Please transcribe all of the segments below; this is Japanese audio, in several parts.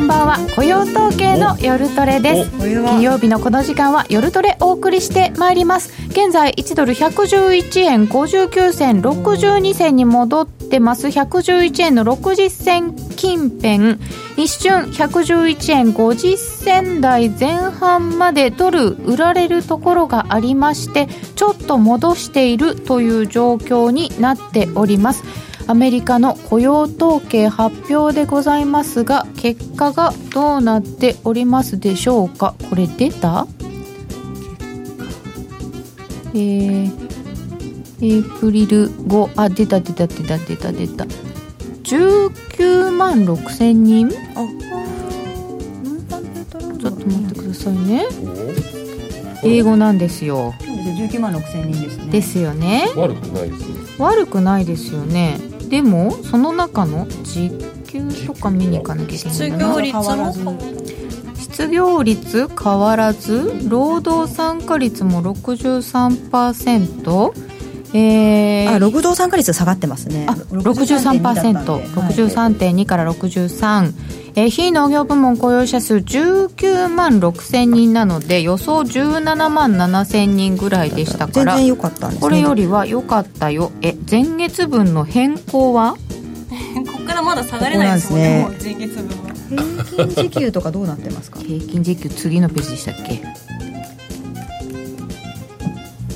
んばんは。雇用統計の夜トレです。金曜日のこの時間は夜トレお送りしてまいります現在1ドル111円59銭62銭に戻ってます111円の60銭近辺一瞬111円50銭台前半までドル売られるところがありましてちょっと戻しているという状況になっておりますアメリカの雇用統計発表でございますが結果がどうなっておりますでしょうか？これ出た？えー、エイプリル5あ出た出た出た出た出た。19万6千人？あ。ちょっと待ってくださいね。英語なんですよ。19万6千人ですね。ですよね。悪くないですね。悪くないですよねでもその中の時給とか見に行かなきゃいけない失業率も失業率変わらず労働参加率も63%えー、あ労働参加率下がってますね。あ 63%63.2 から63えー、非農業部門雇用者数19万6千人なので予想17万7千人ぐらいでしたから全然良かったんです、ね、これよりは良かったよ。え前月分の変更は？ここからまだ下がれないですもんね前月分は 平均時給とかどうなってますか？平均時給次のページでしたっけ？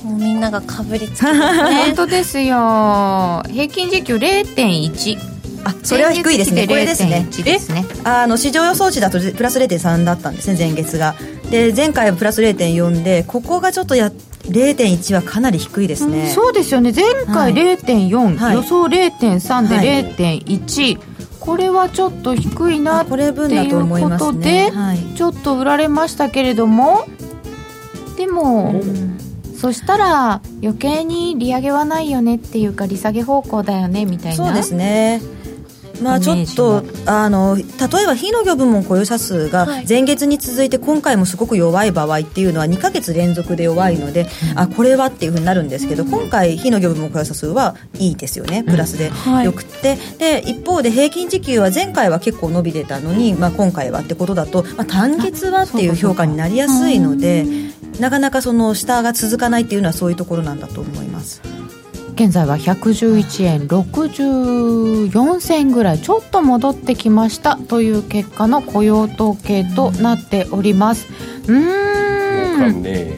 もうみんながかぶりつきますね。本当ですよ。平均時給0.1あそれは低いですね。これですね。ですね。あの市場予想値だとプラス0.3だったんですね前月が。で前回はプラス0.4でここがちょっとや0.1はかなり低いですね、うん、そうですよね。前回0.4、はい、予想0.3で0.1、はい、これはちょっと低いなっていうことで、はい、ちょっと売られましたけれども。でも、うん。そしたら余計に利上げはないよねっていうか利下げ方向だよねみたいな。そうですねまあ、ちょっとあの例えば非農業部門雇用者数が前月に続いて今回もすごく弱い場合っていうのは2か月連続で弱いので、うん、あこれはっていうふうになるんですけど今回非農業部門雇用者数はいいですよねプラスでよくて、うん。はい、で一方で平均時給は前回は結構伸びてたのに、まあ、今回はってことだと、まあ、単月はっていう評価になりやすいのでなかなかその下が続かないっていうのはそういうところなんだと思います。現在は111円64銭ぐらいちょっと戻ってきましたという結果の雇用統計となっております。うん。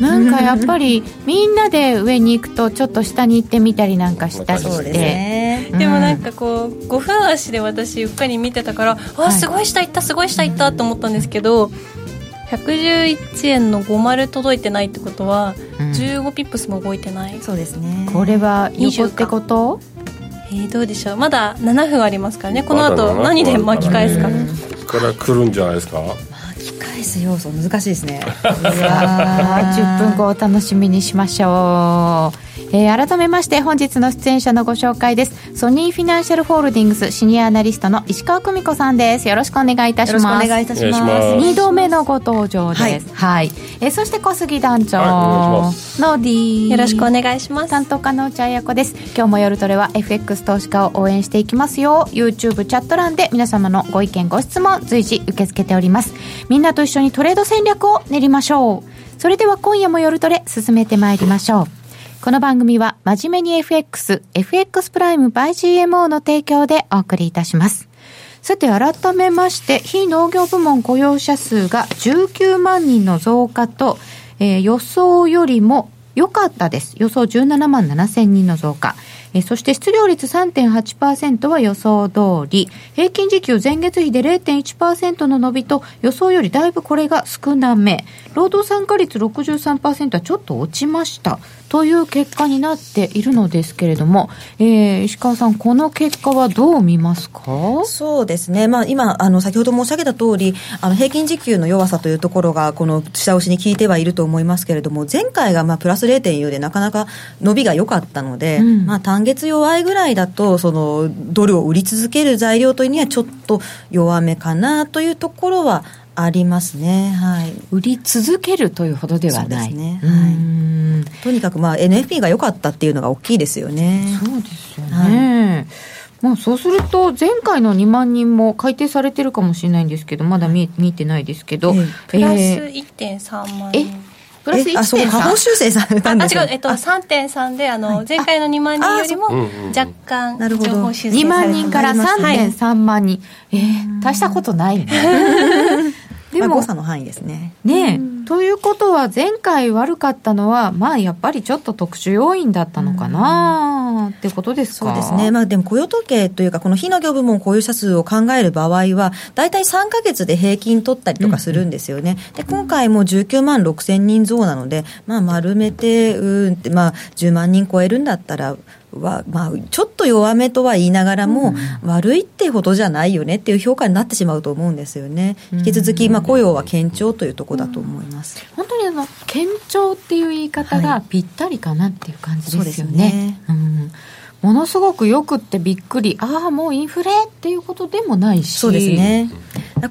なんかやっぱり みんなで上に行くとちょっと下に行ってみたりなんかしたりして、ね。うん、でもなんかこう5分足で私うっかり見てたからあすごい下行ったすごい下行ったと思ったんですけど、111円の50届いてないってことは、うん、15ピップスも動いてない。そうですね。これは横ってこと？えー、どうでしょう？まだ7分ありますからね。この後何で巻き返すか、ね、から来るんじゃないですか？巻き返す要素難しいですね。10分後お楽しみにしましょうえー、改めまして本日の出演者のご紹介です。ソニーフィナンシャルホールディングスシニアアナリストの石川久美子さんです。よろしくお願いいたします。お願いいたします。2度目のご登場です。はい、はい、えー、そして小杉団長、はい、の D よろしくお願いします。担当課の内彩子です。今日も夜トレは FX 投資家を応援していきますよ。YouTube チャット欄で皆様のご意見ご質問随時受け付けております。みんなと一緒にトレード戦略を練りましょう。それでは今夜も夜トレ進めてまいりましょうこの番組は真面目に FX、FX プライム by GMO の提供でお送りいたします。さて、改めまして、非農業部門雇用者数が19万人の増加と、えー、予想よりも良かったです。予想17万7千人の増加。えそして失業率3.8%は予想通り、平均時給前月比で0.1%の伸びと予想よりだいぶこれが少なめ、労働参加率63%はちょっと落ちました。という結果になっているのですけれども、えー、石川さん、この結果はどう見ますか？そうですね、まあ、今、あの先ほど申し上げた通り、あの平均時給の弱さというところが、この下押しに効いてはいると思いますけれども、前回がまあプラス0.4で、なかなか伸びが良かったので、うん、まあ、単月弱いぐらいだと、そのドルを売り続ける材料というには、ちょっと弱めかなというところはありますね、はい、売り続けるというほどではない。ね。はい、とにかく、まあ、NFP が良かったっていうのが大きいですよね。そうですよね、はい。まあ、そうすると前回の2万人も改定されてるかもしれないんですけどまだ見え見てないですけど、ええ。プラスえー1.3万え人プラスえあそう下方1.3修正されたんあ違う、ですよえっと、3.3で、あの、前回の2万人よりも若干なるほど。情報修正2万人からはい。3.3万人、えー、大したことないね。でまあ、も誤差の範囲ですね。ねえ、ということは前回悪かったのはまあやっぱりちょっと特殊要因だったのかなってことですか？そうですね、まあ、でも雇用統計というか、この非農業部門雇用者数を考える場合は、大体3か月で平均取ったりとかするんですよね、で今回も19万6千人増なので、まあ、丸めて、うーんって、まあ、10万人超えるんだったら、はまあ、ちょっと弱めとは言いながらも、悪いってほどじゃないよねっていう評価になってしまうと思うんですよね、引き続き、まあ、雇用は堅調というところだと思います。本当にあの堅調っていう言い方がぴったりかなっていう感じですよね。ね。うん。ものすごくよくってびっくりああもうインフレっていうことでもないし。そうですね。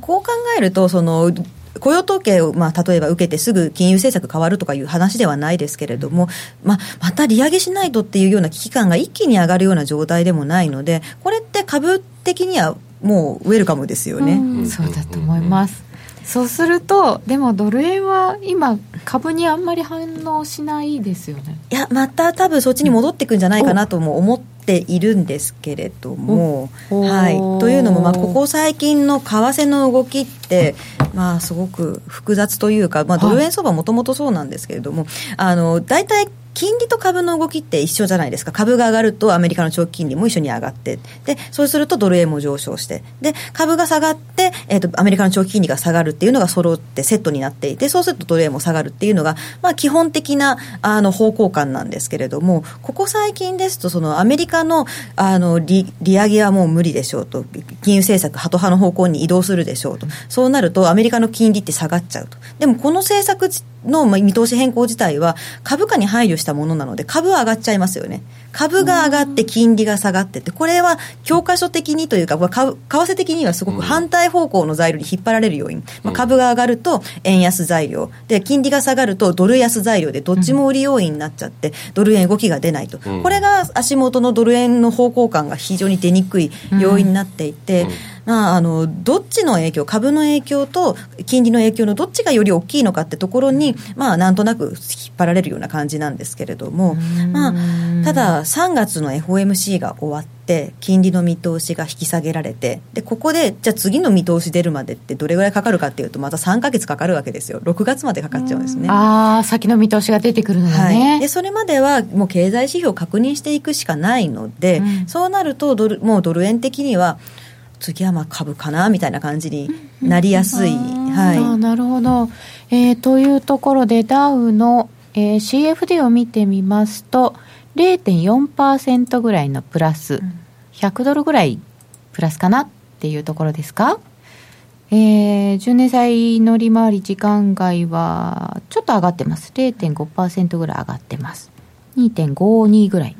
こう考えると、その、雇用統計を、まあ、例えば受けてすぐ金融政策変わるとかいう話ではないですけれども、まあ、また利上げしないとっていうような危機感が一気に上がるような状態でもないので、これって株的にはもうウェルカムですよね。うん。そうだと思います、そうするとでもドル円は今株にあんまり反応しないですよね。いや、また多分そっちに戻っていくんじゃないかなとも思っているんですけれども、おはい。おというのも、まあ、ここ最近の為替の動きって、まあ、すごく複雑というか、まあ、ドル円相場もともとそうなんですけれども、あの、大体、金利と株の動きって一緒じゃないですか。株が上がるとアメリカの長期金利も一緒に上がって、で、そうするとドル円も上昇して、で、株が下がって、えっ、と、アメリカの長期金利が下がるっていうのが揃ってセットになっていて、そうするとドル円も下がるっていうのが、まあ、基本的な、あの、方向感なんですけれども、ここ最近ですと、そのアメリカの、あの、利、利上げはもう無理でしょうと、金融政策、ハト派の方向に移動するでしょうと、そうなるとアメリカの金利って下がっちゃうと。でもこの政策のまあ見通し変更自体は株価に配慮したものなので株は上がっちゃいますよね。株が上がって金利が下がってって、これは教科書的にというか、為替的にはすごく反対方向の材料に引っ張られる要因。まあ、株が上がると円安材料。で、金利が下がるとドル安材料で、どっちも売り要因になっちゃって、ドル円動きが出ないと。うんこれが足元のドル円の方向感が非常に出にくい要因になっていて、うんまあ、あのどっちの影響、株の影響と金利の影響のどっちがより大きいのかってところに、まあ、なんとなく引っ張られるような感じなんですけれども、まあ、ただ、3月の FOMC が終わって、金利の見通しが引き下げられて、でここで、じゃあ次の見通し出るまでってどれぐらいかかるかっていうと、また3か月かかるわけですよ、6月までかかっちゃうんですね。ああ先の見通しが出てくるのがはい、ね、でそれまではもう経済指標を確認していくしかないので、うん。そうなるとドルもうドル円的には次はまあ株かなみたいな感じになりやすい、ああはなるほど、えーというところでダウの、えー CFD を見てみますと0.4%ぐらいのプラス、100ドルぐらいプラスかなっていうところですか？えー、10年債の利回り時間外はちょっと上がってます。0.5%ぐらい上がってます。2.52ぐらい、い、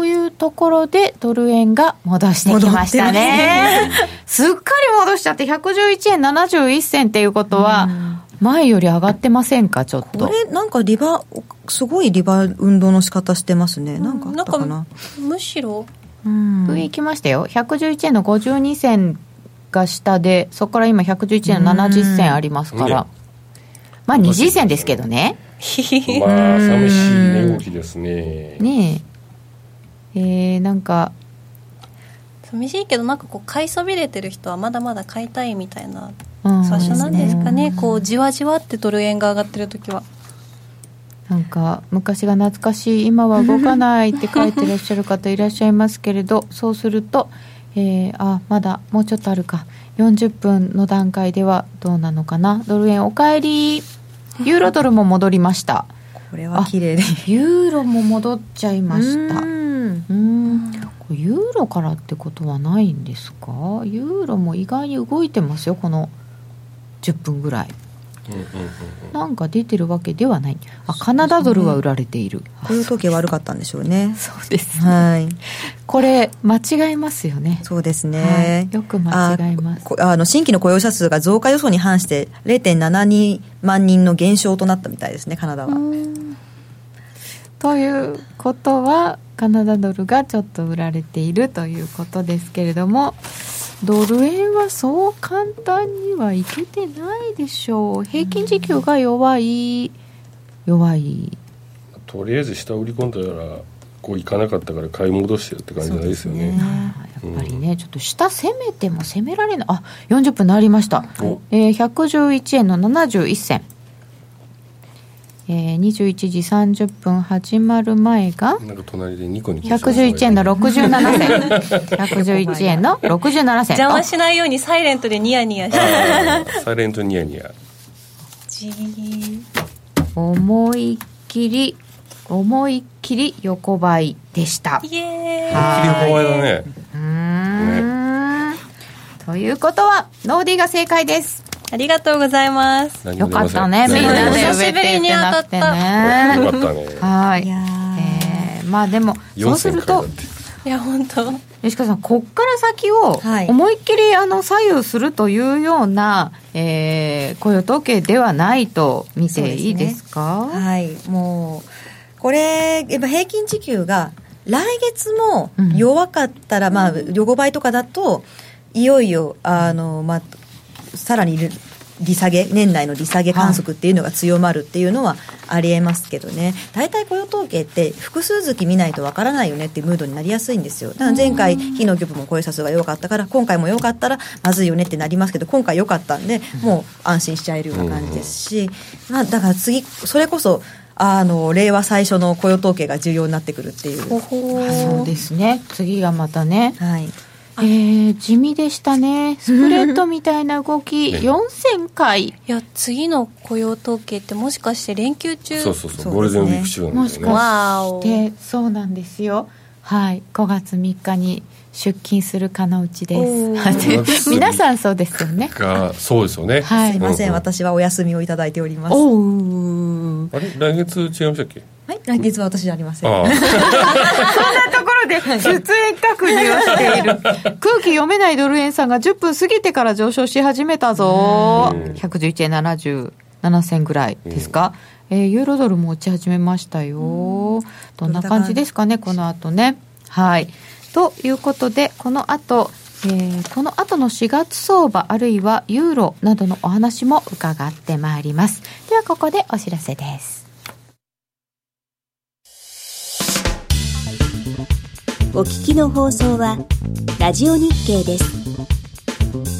というところでドル円が戻してきましたね。すっかり戻しちゃって111円71銭っていうことは前より上がってませんか？ちょっことれなんかリバすごいリバ運動の仕方してますね、なんかあったかな？なんむしろうん。上行きましたよ。111円の52銭が下でそこから今111円の70銭ありますから。うん。まあ20銭ですけどね。まあ寂しい値動きですね。ねええー、なんか寂しいけどなんかこう買いそびれてる人はまだまだ買いたいみたいなうん場所なんですかね。こうじわじわってドル円が上がってる時は。なんか昔が懐かしい今は動かないって書いてらっしゃる方いらっしゃいますけれど そうすると、えーあまだもうちょっとあるか。40分の段階ではどうなのかな。ドル円おかえり。ユーロドルも戻りました。これは綺麗で。ユーロも戻っちゃいましたううんユーロからってことはないんですか？ユーロも意外に動いてますよこの10分ぐらい。うんうんうんなんか出てるわけではない。あカナダドルは売られている。こういう時悪かったんでしょうね。そうですはい。これ間違いますよね。そうですね、はい。よく間違います。あの新規の雇用者数が増加予想に反して0.72万人の減少となったみたいですねカナダは、ということはカナダドルがちょっと売られているということですけれどもドル円はそう簡単にはいけてないでしょう。平均時給が弱い。弱い。とりあえず下売り込んだらこういかなかったから買い戻してるって感じないですよね。やっぱりね、ちょっと下攻めても攻められない。あ40分なりました、えー、111円の71銭えー、21時30分始まる前がなんか隣でニコニコ111円の67銭。111円の67銭。邪魔しないようにサイレントでニヤニヤしてサイレントニヤニヤ。じ思いっきり思いっきり横ばいでした。イエーイ。思いっきり横ばいだね。うん、ね、ということはノーディーが正解ですありがとうございます。よかったね、みんなで久しぶりに当たった。ね、よかったね。はい。いえー、まあでも、そうすると、いや、本当。吉川さん、こっから先を思いっきりあの左右するというような、えー、雇用統計ではないと見ていいですか、ね、はい、もう、これ、やっぱ平均時給が来月も弱かったら、うん、まあ、横ばいとかだと、いよいよ、あの、まあ、さらに利下げ、年内の利下げ観測っていうのが強まるっていうのはありえますけどね、大体雇用統計って複数月見ないとわからないよねっていうムードになりやすいんですよ。だから前回、非農業部も雇用者数が弱かったから、今回も良かったらまずいよねってなりますけど、今回良かったんで、もう安心しちゃえるような感じですし、まあ、だから次、それこそ、あの令和最初の雇用統計が重要になってくるっていう。そうですね。次がまたね。はい。えー、地味でしたね、スプレッドみたいな動き、4000回。いや、次の雇用統計って、もしかして連休中？そうそうそう、ゴールデンウィーク中なんですね。もしかして、そうなんですよ。はい、5月3日に出勤するかのうちです。皆さんそうですよね。そうですよね、はい、すいません、私はお休みをいただいております。おあれ？来月違いましたっけ？はい。来月は私じゃありません。そんなところで出演確認をしている。空気読めないドル円さんが10分過ぎてから上昇し始めたぞ。111円77銭ぐらいですか、えー、ユーロドルも落ち始めましたよ。どんな感じですかねこの後ね。はい。ということで、この後、えー、この後の4月相場あるいはユーロなどのお話も伺ってまいります。ではここでお知らせです。お聞きの放送はラジオ日経です。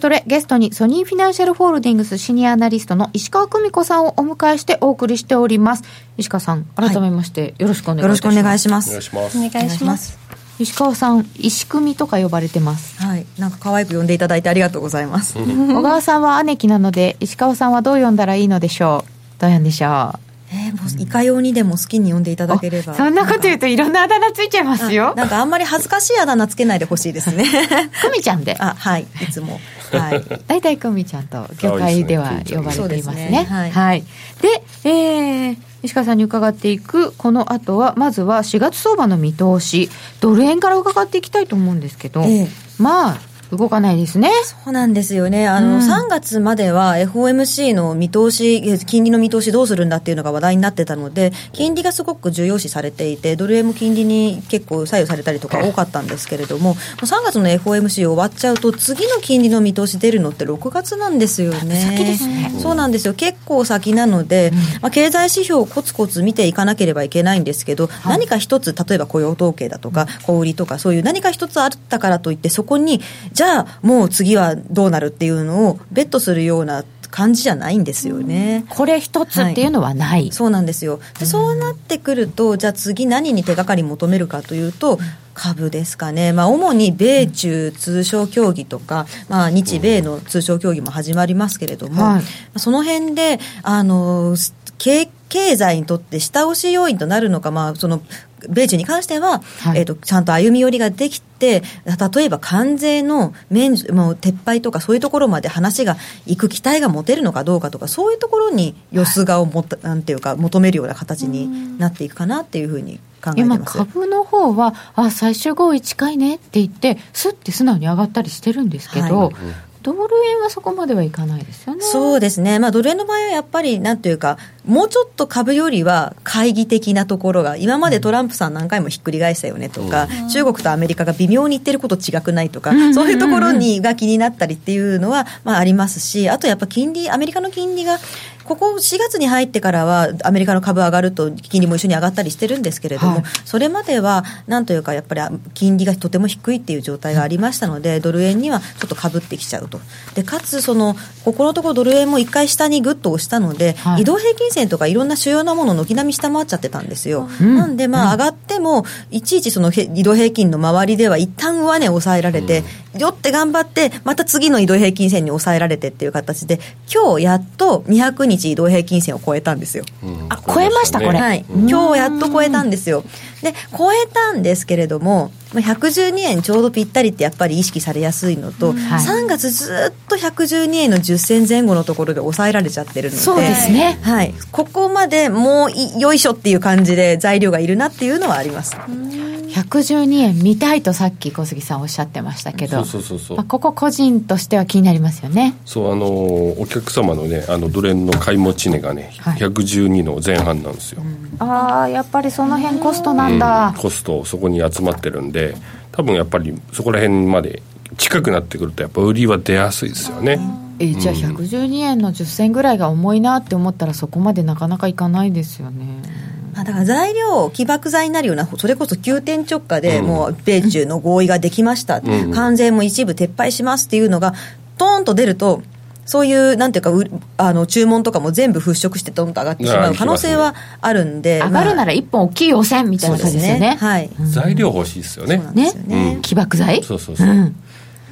トレ、ゲストにソニーフィナンシャルホールディングスシニアアナリストの石川久美子さんをお迎えしてお送りしております。石川さん、改めましてよろしくお願いします。よろしくお願いします。お願いします。お願いします。石川さん、石組とか呼ばれてます？はい。なんか可愛く呼んでいただいてありがとうございます。小川さんは姉貴なので、石川さんはどう呼んだらいいのでしょう？どうやんでしょう？えー、もういかようにでも好きに呼んでいただければ。そんなこと言うといろんなあだ名ついちゃいますよ。なんかあんまり恥ずかしいあだ名つけないでほしいですね。久美ちゃんで。あはいいつも。はい。大体久美ちゃんと業界では呼ばれていますね、ね、はい、はい、で、えー、石川さんに伺っていくこの後はまずは4月相場の見通し。ドル円から伺っていきたいと思うんですけど、えー、まあ動かないですね。そうなんですよね。あの、うん、3月までは FOMC の見通し、金利の見通しどうするんだっていうのが話題になってたので、金利がすごく重要視されていて、ドル円も金利に結構左右されたりとか多かったんですけれども、3月の FOMC 終わっちゃうと、次の金利の見通し出るのって6月なんですよね。先ですね。そうなんですよ。結構先なので、うん、まあ、経済指標をコツコツ見ていかなければいけないんですけど、はい、何か一つ、例えば雇用統計だとか、小売りとか、そういう何か一つあったからといって、そこに、じゃあ、もう次はどうなるっていうのをベットするような感じじゃないんですよね。これ一つっていうのはない。はい、そうなんですよ。でそうなってくると、じゃあ次何に手がかり求めるかというと、株ですかね、まあ、主に米中通商協議とか、まあ、日米の通商協議も始まりますけれども、はい、その辺であの経経済にとって下押し要因となるのか、まあ、その米中に関しては、はい、えーと、ちゃんと歩み寄りができて、例えば関税の免もう撤廃とか、そういうところまで話がいく期待が持てるのかどうかとか、そういうところによすがをも、はい、なんていうか、求めるような形になっていくかなっていうふうに考えてます。今、株の方は、あ最終合意近いねって言って、すって素直に上がったりしてるんですけど、はいドル円はそこまではいかないですよね。そうですね。まあ、ドル円の場合はやっぱり、なんていうか、もうちょっと株よりは懐疑的なところが、今までトランプさん何回もひっくり返したよねとか、うん、中国とアメリカが微妙に言ってること違くないとか、うん、そういうところにが気になったりっていうのは、まあ、ありますし、あとやっぱ金利、アメリカの金利がここ4月に入ってからは、アメリカの株上がると、金利も一緒に上がったりしてるんですけれども、はい、それまでは、なんというか、やっぱり金利がとても低いっていう状態がありましたので、ドル円にはちょっとかぶってきちゃうと。でかつその、ここのところ、ドル円も一回下にぐっと押したので、はい、移動平均線とかいろんな主要なもの、軒並み下回っちゃってたんですよ。うん、なんで、まあ、上がっても、いちいちその移動平均の周りでは、一旦上値を抑えられて、うん、よって頑張って、また次の移動平均線に抑えられてっていう形で、今日やっと200日移動平均線を超えたんですよ。うん、あ超えました、これ、はい、今日やっと超えたんですよ。で超えたんですけれども、112円ちょうどぴったりってやっぱり意識されやすいのと、うんはい、3月ずっと112円の10銭前後のところで抑えられちゃってるのでそうですね、はい、ここまでもうよいしょっていう感じで材料がいるなっていうのはあります。112円見たいとさっき小杉さんおっしゃってましたけどそうそうそうまあ、ここ個人としては気になりますよね。そうあのお客様のねあのドル円の買い持ち値がね、はい、112の前半なんですよ、うん、ああやっぱりその辺コストなんだ、うん、コストそこに集まってるんで多分やっぱりそこら辺まで近くなってくるとやっぱ売りは出やすいですよね、えじゃあ112円の10銭ぐらいが重いなって思ったらそこまでなかなかいかないですよね。だから材料、起爆剤になるような、それこそ急転直下で、もう米中の合意ができました、うん、関税も一部撤廃しますっていうのが、トーンと出ると、そういうなんていうかあの注文とかも全部払拭してどんと上がってしまう可能性はあるんで、上がるなら一本大きい汚染みたいな感じですよね、ね、はい、材料欲しいですよね。ね、ね、起爆剤？そうそうそう、うん。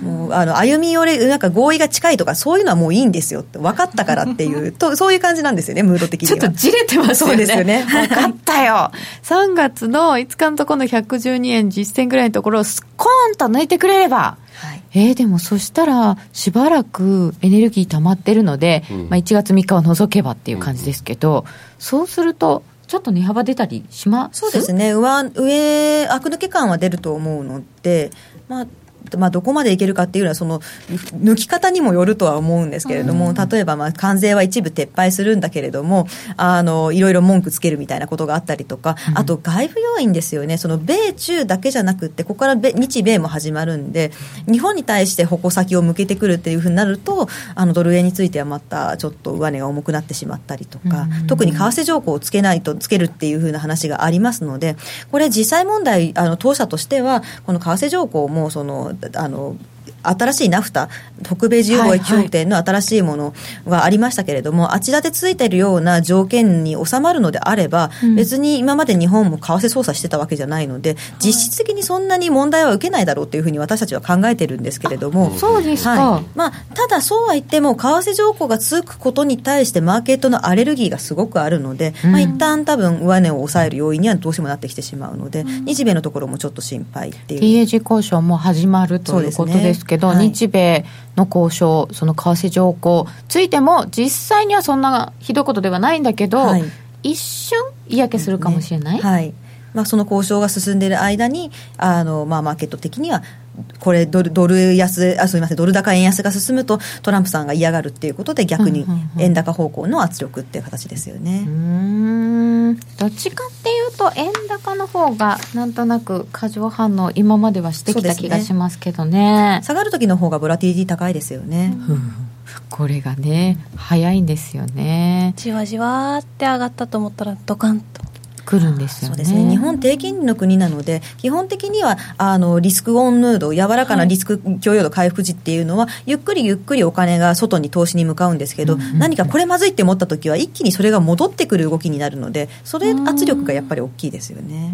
もうあの歩み寄れなんか合意が近いとかそういうのはもういいんですよって分かったからっていうと そういう感じなんですよねムード的には。ちょっとじれてますよね。そうですよね。分かったよ。3月の5日のところの112円実践ぐらいのところをスコーンと抜いてくれれば。はい、えー、でもそしたらしばらくエネルギー溜まってるので、うん、まあ、1月3日を除けばっていう感じですけど、うん、そうするとちょっと値幅出たりします？そうですね。上上悪抜け感は出ると思うのでまあまあ、どこまでいけるかっていうのはその抜き方にもよるとは思うんですけれども、例えばまあ関税は一部撤廃するんだけれどもあのいろいろ文句つけるみたいなことがあったりとか、あと外部要因ですよね。その米中だけじゃなくてここから日米も始まるんで日本に対して矛先を向けてくるっていうふうになるとあのドル円についてはまたちょっと上値が重くなってしまったりとか、特に為替条項をつけないとつけるっていうふうな話がありますのでこれ実際問題あの当社としてはこの為替条項もそのあの新しいナフタ、北米自由貿易協定の新しいものがありましたけれども、はいはい、あちらでついているような条件に収まるのであれば、うん、別に今まで日本も為替操作してたわけじゃないので、実質的にそんなに問題は受けないだろうというふうに私たちは考えてるんですけれども、そうですか、はい、まあ、ただそうは言っても、為替条項がつくことに対して、マーケットのアレルギーがすごくあるので、うん。まあ一旦多分上値を抑える要因にはどうしてもなってきてしまうので、うん、日米のところもちょっと心配っていう。TAG 交渉も始まるということですけど、ねはい、日米の交渉、その為替条項ついても、実際にはそんなひどいことではないんだけど、はい、一瞬嫌気するかもしれない。ね、はい。まあ、その交渉が進んでいる間にあの、まあ、マーケット的にはこれドル、ドル安、あ、すみません、ドル高円安が進むと、トランプさんが嫌がるっていうことで、逆に円高方向の圧力っていう形ですよね。うんどっちかっていうと、円高の方が、なんとなく過剰反応、今まではしてきた気がしますけどね。ね下がる時の方がボラティリティ高いですよね。これがね、早いんですよね。じわじわって上がったと思ったら、ドカンと。来るんですよね。そうですね。日本低金利の国なので、基本的には、あの、リスクオンヌード、柔らかなリスク許容度回復時っていうのは、はい、ゆっくりゆっくりお金が外に投資に向かうんですけど、うんうん、何かこれまずいって思った時は、一気にそれが戻ってくる動きになるので、それ圧力がやっぱり大きいですよね。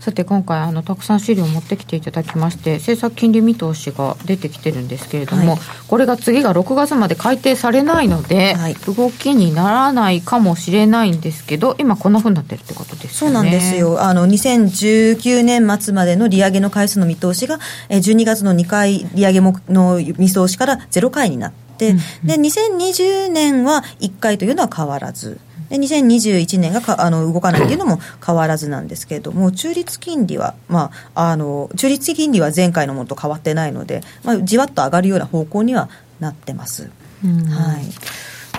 さて今回あのたくさん資料を持ってきていただきまして政策金利見通しが出てきてるんですけれども、はい、これが次が6月まで改定されないので、はい、動きにならないかもしれないんですけど今こんなふうになってるってことですよね。そうなんですよ。あの2019年末までの利上げの回数の見通しが12月の2回利上げの見通しから0回になって、うんうん、で2020年は1回というのは変わらず。で2021年がかあの動かないというのも変わらずなんですけれども、中立金利は、まあ、あの中立金利は前回のものと変わってないので、まあ、じわっと上がるような方向にはなってます。はい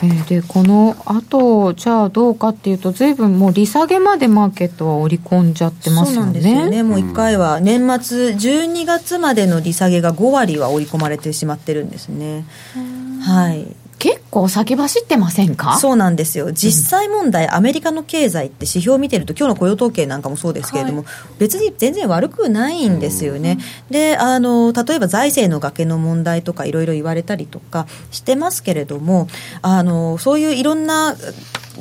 えー、でこのあとじゃあどうかっていうとずいぶんもう利下げまでマーケットは織り込んじゃってますよね。そうなんですよね。もう1回は年末12月までの利下げが5割は織り込まれてしまってるんですね。はい。結構先走ってませんか？そうなんですよ。実際問題、うん、アメリカの経済って指標を見てると今日の雇用統計なんかもそうですけれども、はい、別に全然悪くないんですよね、うん、であの例えば財政の崖の問題とかいろいろ言われたりとかしてますけれどもあのそういういろんな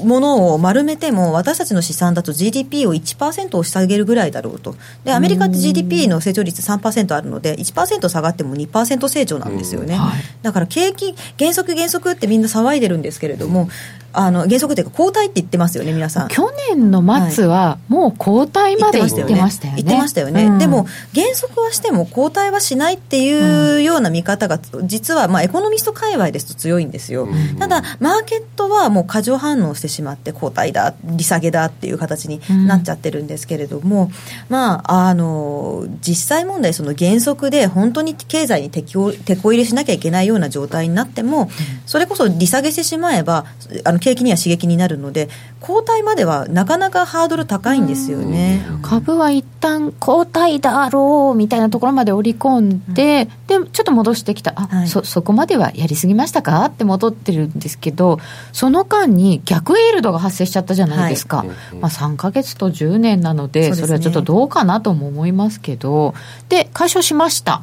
ものを丸めても私たちの試算だと GDP を1%押し下げるぐらいだろうと。でアメリカって GDP の成長率3%あるので1%下がっても2%成長なんですよね、はい、だから景気減速減速ってみんな騒いでるんですけれどもあの減速というか後退って言ってますよね皆さん。去年の末はもう後退まで言ってましたよね。言ってましたよね、うん、でも減速はしても後退はしないっていうような見方が実はまあエコノミスト界隈ですと強いんですよ、うん、ただマーケットはもう過剰反応してしまって後退だ利下げだっていう形になっちゃってるんですけれども、うん、まああの実際問題その減速で本当に経済に適応てこ入れしなきゃいけないような状態になってもそれこそ利下げしてしまえばあの景気には刺激になるので後退まではなかなかハードル高いんですよね。株は一旦後退だろうみたいなところまで織り込んで、うん、でちょっと戻してきた。あ、はい、そそこまではやりすぎましたか？って戻ってるんですけどその間に逆イールドが発生しちゃったじゃないですか、はい、まあ、3か月と10年なのでそれはちょっとどうかなとも思いますけどで解消しました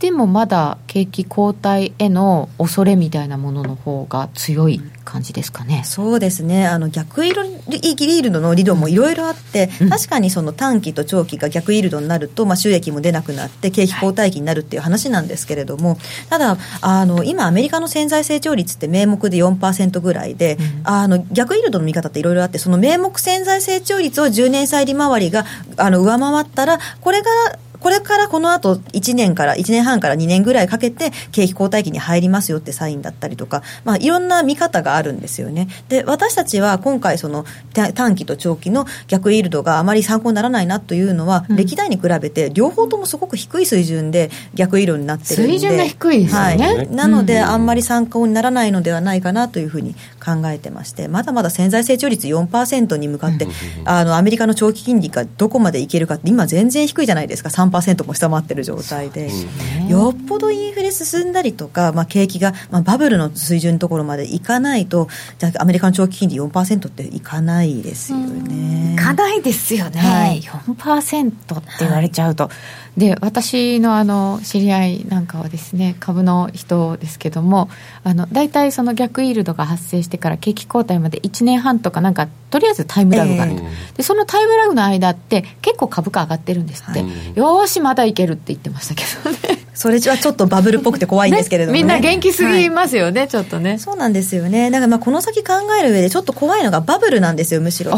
でもまだ景気後退への恐れみたいなものの方が強い感じですかね。そうですね。あの逆イールドの理論もいろいろあって、うん、確かにその短期と長期が逆イールドになると、まあ収益も出なくなって景気後退期になるっていう話なんですけれども、はい、ただあの今アメリカの潜在成長率って名目で4%ぐらいで、うん、あの逆イールドの見方っていろいろあって、その名目潜在成長率を10年債利回りがあの上回ったら、これがこれからこの後1年から1年半から2年ぐらいかけて景気後退期に入りますよってサインだったりとか、まあ、いろんな見方があるんですよね。で私たちは今回その短期と長期の逆イールドがあまり参考にならないなというのは、うん、歴代に比べて両方ともすごく低い水準で逆イールドになってるんで。水準が低いですよね、はい、なので、あんまり参考にならないのではないかなというふうに考えてましてまだまだ潜在成長率4%に向かって、あのアメリカの長期金利がどこまでいけるかって今全然低いじゃないですか。3%も下回ってる状態で、よっぽどインフレ進んだりとか、まあ、景気が、まあ、バブルの水準のところまでいかないとじゃアメリカの長期金利4%っていかないですよね。いかないですよね、はい、4%って言われちゃうと。はいで私のあの知り合いなんかはですね株の人ですけどもあの大体その逆イールドが発生してから景気後退まで1年半とかなんかとりあえずタイムラグがあると、えー、でそのタイムラグの間って結構株価上がってるんですって、はい、よしまだいけるって言ってましたけどねそれはちょっとバブルっぽくて怖いんですけれども、ね。ね、みんな元気すぎますよね、はい、ちょっとね。そうなんですよね。だからまあこの先考える上でちょっと怖いのがバブルなんですよむしろ。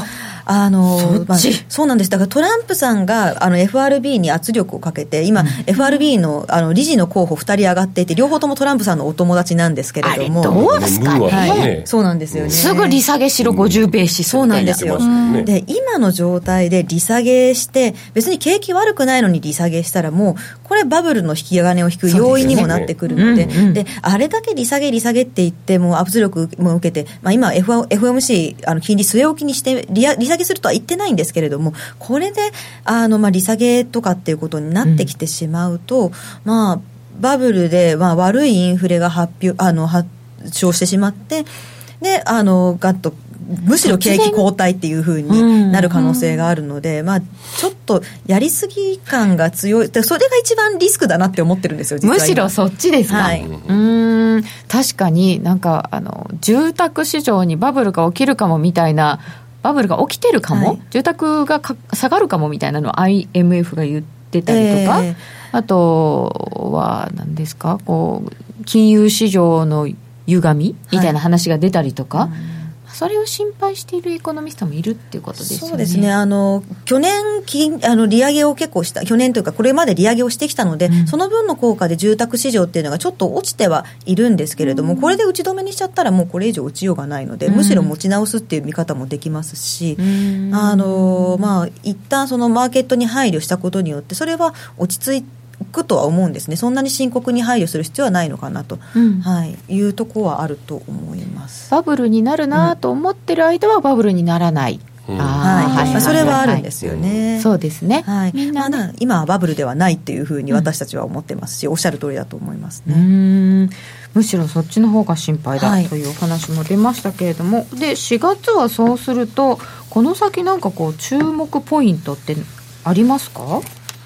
あのまあ、そうなんです。だからトランプさんがあの FRB に圧力をかけて今、うん、FRB のあの理事の候補2人上がっていて両方ともトランプさんのお友達なんですけれども。どうですかね、はい、そうなんですよね。すぐ利下げしろ50ベーシスそうなんですよ、で今の状態で利下げして別に景気悪くないのに利下げしたらもうこれバブルの引き金を引く要因にもなってくるので、で、ねあれだけ利下げ、利下げって言って、もう圧力も受けて、まあ、今、FOMC、あの金利据え置きにして利、利下げするとは言ってないんですけれども、これであの、まあ、利下げとかっていうことになってきてしまうと、うん、まあ、バブルで、まあ、悪いインフレが発表あの発症してしまって、で、あの、ガッとむしろ景気後退っていうふうになる可能性があるので、まあ、ちょっとやりすぎ感が強い、それが一番リスクだなって思ってるんですよ、むしろそっちですか、はい、うん。確かになんかあの、住宅市場にバブルが起きるかもみたいな、バブルが起きてるかも、はい、住宅が下がるかもみたいなのを IMF が言ってたりとか、えー、あとは、何ですか、こう金融市場の歪みみたいな話が出たりとか？はいうんそれを心配しているエコノミストもいるっていうことですよね。そうですね。あの去年金あの利上げを結構した去年というかこれまで利上げをしてきたので、うん、その分の効果で住宅市場っていうのがちょっと落ちてはいるんですけれども、うん、これで打ち止めにしちゃったらもうこれ以上打ちようがないので、うん、むしろ持ち直すっていう見方もできますし、あのまあ一旦そのマーケットに配慮したことによってそれは落ち着いてくとは思うんですね、そんなに深刻に配慮する必要はないのかなと、うん、はい、いうところはあると思います。バブルになるなと思ってる間はバブルにならない。うん、はい、それはあるんですよね。そうですね。はい。みんな、ね、今はバブルではないっていうふうに私たちは思ってます。し、うん、おっしゃる通りだと思いますね。むしろそっちの方が心配だというお話も出ましたけれども、はい、で4月はそうするとこの先なんかこう注目ポイントってありますか？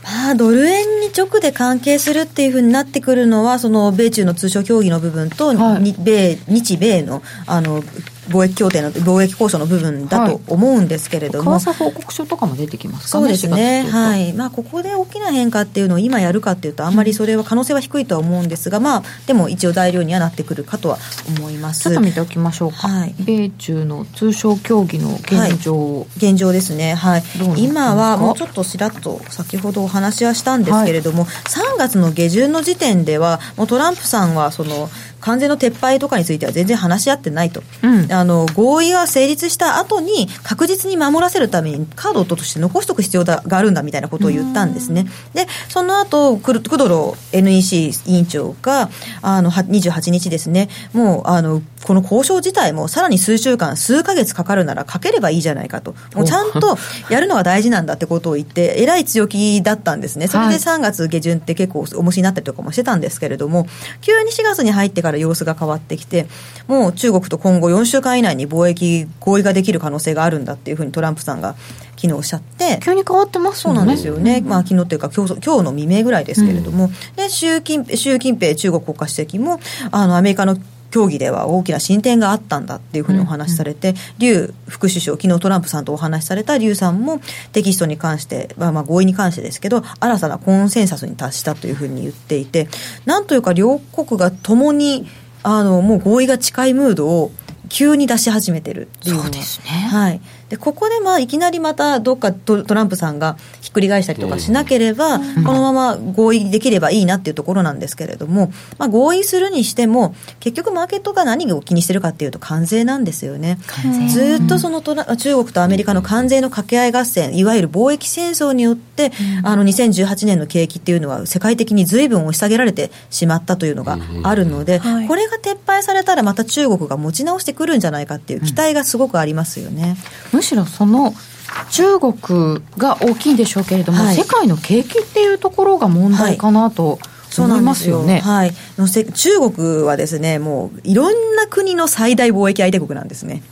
まあ、ドル円に直で関係するっていうふうになってくるのは、その米中の通商協議の部分と、はい、米日米のあの貿易協定の貿易交渉の部分だと思うんですけれども、はい、為替報告書とかも出てきますかね、そうですね、はい。まあ、ここで大きな変化っていうのを今やるかっていうと、あんまりそれは可能性は低いとは思うんですが、まあ、でも一応、材料にはなってくるかとは思います。ちょっと見ておきましょうか、はい、米中の通商協議の現状、はい、現状ですね、はい、今はもうちょっとちらっと先ほどお話はしたんですけれども、はい、3月の下旬の時点では、もうトランプさんはその、関税の撤廃とかについては全然話し合ってないと、うん、あの合意が成立した後に確実に守らせるためにカードとして残しておく必要があるんだみたいなことを言ったんですね。でその後クドロ NEC 委員長があの28日ですねもうあのこの交渉自体もさらに数週間、数か月かかるならかければいいじゃないかと、もうちゃんとやるのが大事なんだってことを言って、えらい強気だったんですね、それで3月下旬って結構重しになったりとかもしてたんですけれども、急に4月に入ってから様子が変わってきて、もう中国と今後4週間以内に貿易合意ができる可能性があるんだっていうふうにトランプさんが昨日おっしゃって急に変わってます、ね、そうなんですよね、うん、まあ昨日っていうか今日今日の未明ぐらいですけれども、うん、で習近習近平中国国家主席もあのアメリカの協議では大きな進展があったんだっていうふうにお話しされて、劉、うん、副首相、昨日トランプさんとお話しされた劉さんもテキストに関して、まあ、まあ合意に関してですけど、新たなコンセンサスに達したというふうに言っていて、なんというか両国がともにあのもう合意が近いムードを急に出し始めてるっていう。そうですね、はい、でここでまあいきなりまたどっかトランプさんがひっくり返したりとかしなければ、うん、このまま合意できればいいなっていうところなんですけれども、まあ、合意するにしても結局マーケットが何を気にしてるかっていうと関税なんですよね。ずっとそのトラ中国とアメリカの関税の掛け合い合戦いわゆる貿易戦争によって、うん、あの2018年の景気っていうのは世界的に随分押し下げられてしまったというのがあるので、うんはい、これが撤廃されたらまた中国が持ち直してくるんじゃないかっていう期待がすごくありますよね。むしろその中国が大きいんでしょうけれども、はい、世界の景気っていうところが問題かなと、はいそうなんですよね。はい。のせ中国はですね、もういろんな国の最大貿易相手国なんですね。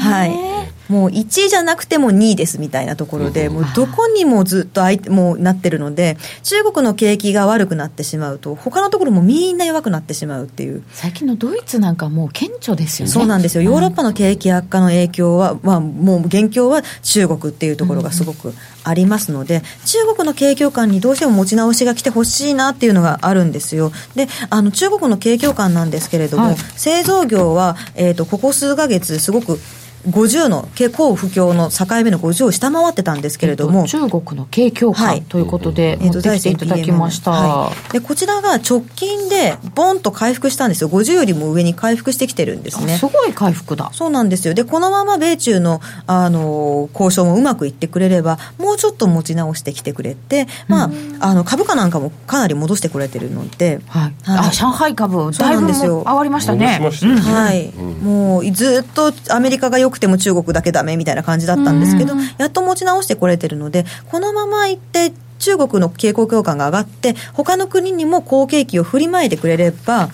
はい。もう1位じゃなくても2位ですみたいなところで、もうどこにもずっとあい もうなってるので、中国の景気が悪くなってしまうと、他のところもみんな弱くなってしまうっていう。最近のドイツなんかもう顕著ですよね。そうなんですよ。ヨーロッパの景気悪化の影響は、まあ、もう元凶は中国っていうところがすごくありますので、中国の景況感にどうしても持ち直しが来てほしいなっていうのがあるんですよ。で、あの中国の景況感なんですけれども、はい、製造業は、えっ、ー、と、ここ数ヶ月すごく50の高不況の境目の50を下回ってたんですけれども、中国の景況感ということで、持ってきていただきました、はい、でこちらが直近でボンと回復したんですよ。50よりも上に回復してきてるんですね。すごい回復だ。そうなんですよ。でこのまま米中のあの交渉もうまくいってくれればもうちょっと持ち直してきてくれて、まあ、あの株価なんかもかなり戻してくれてるので、はい。はい、あ上海株だいぶ上がりましたね、ね、はい、うん、もうずっとアメリカがよくても中国だけダメみたいな感じだったんですけど、やっと持ち直してこれてるので、このままいって、中国の傾向強感が上がって、他の国にも好景気を振りまいてくれれば、うん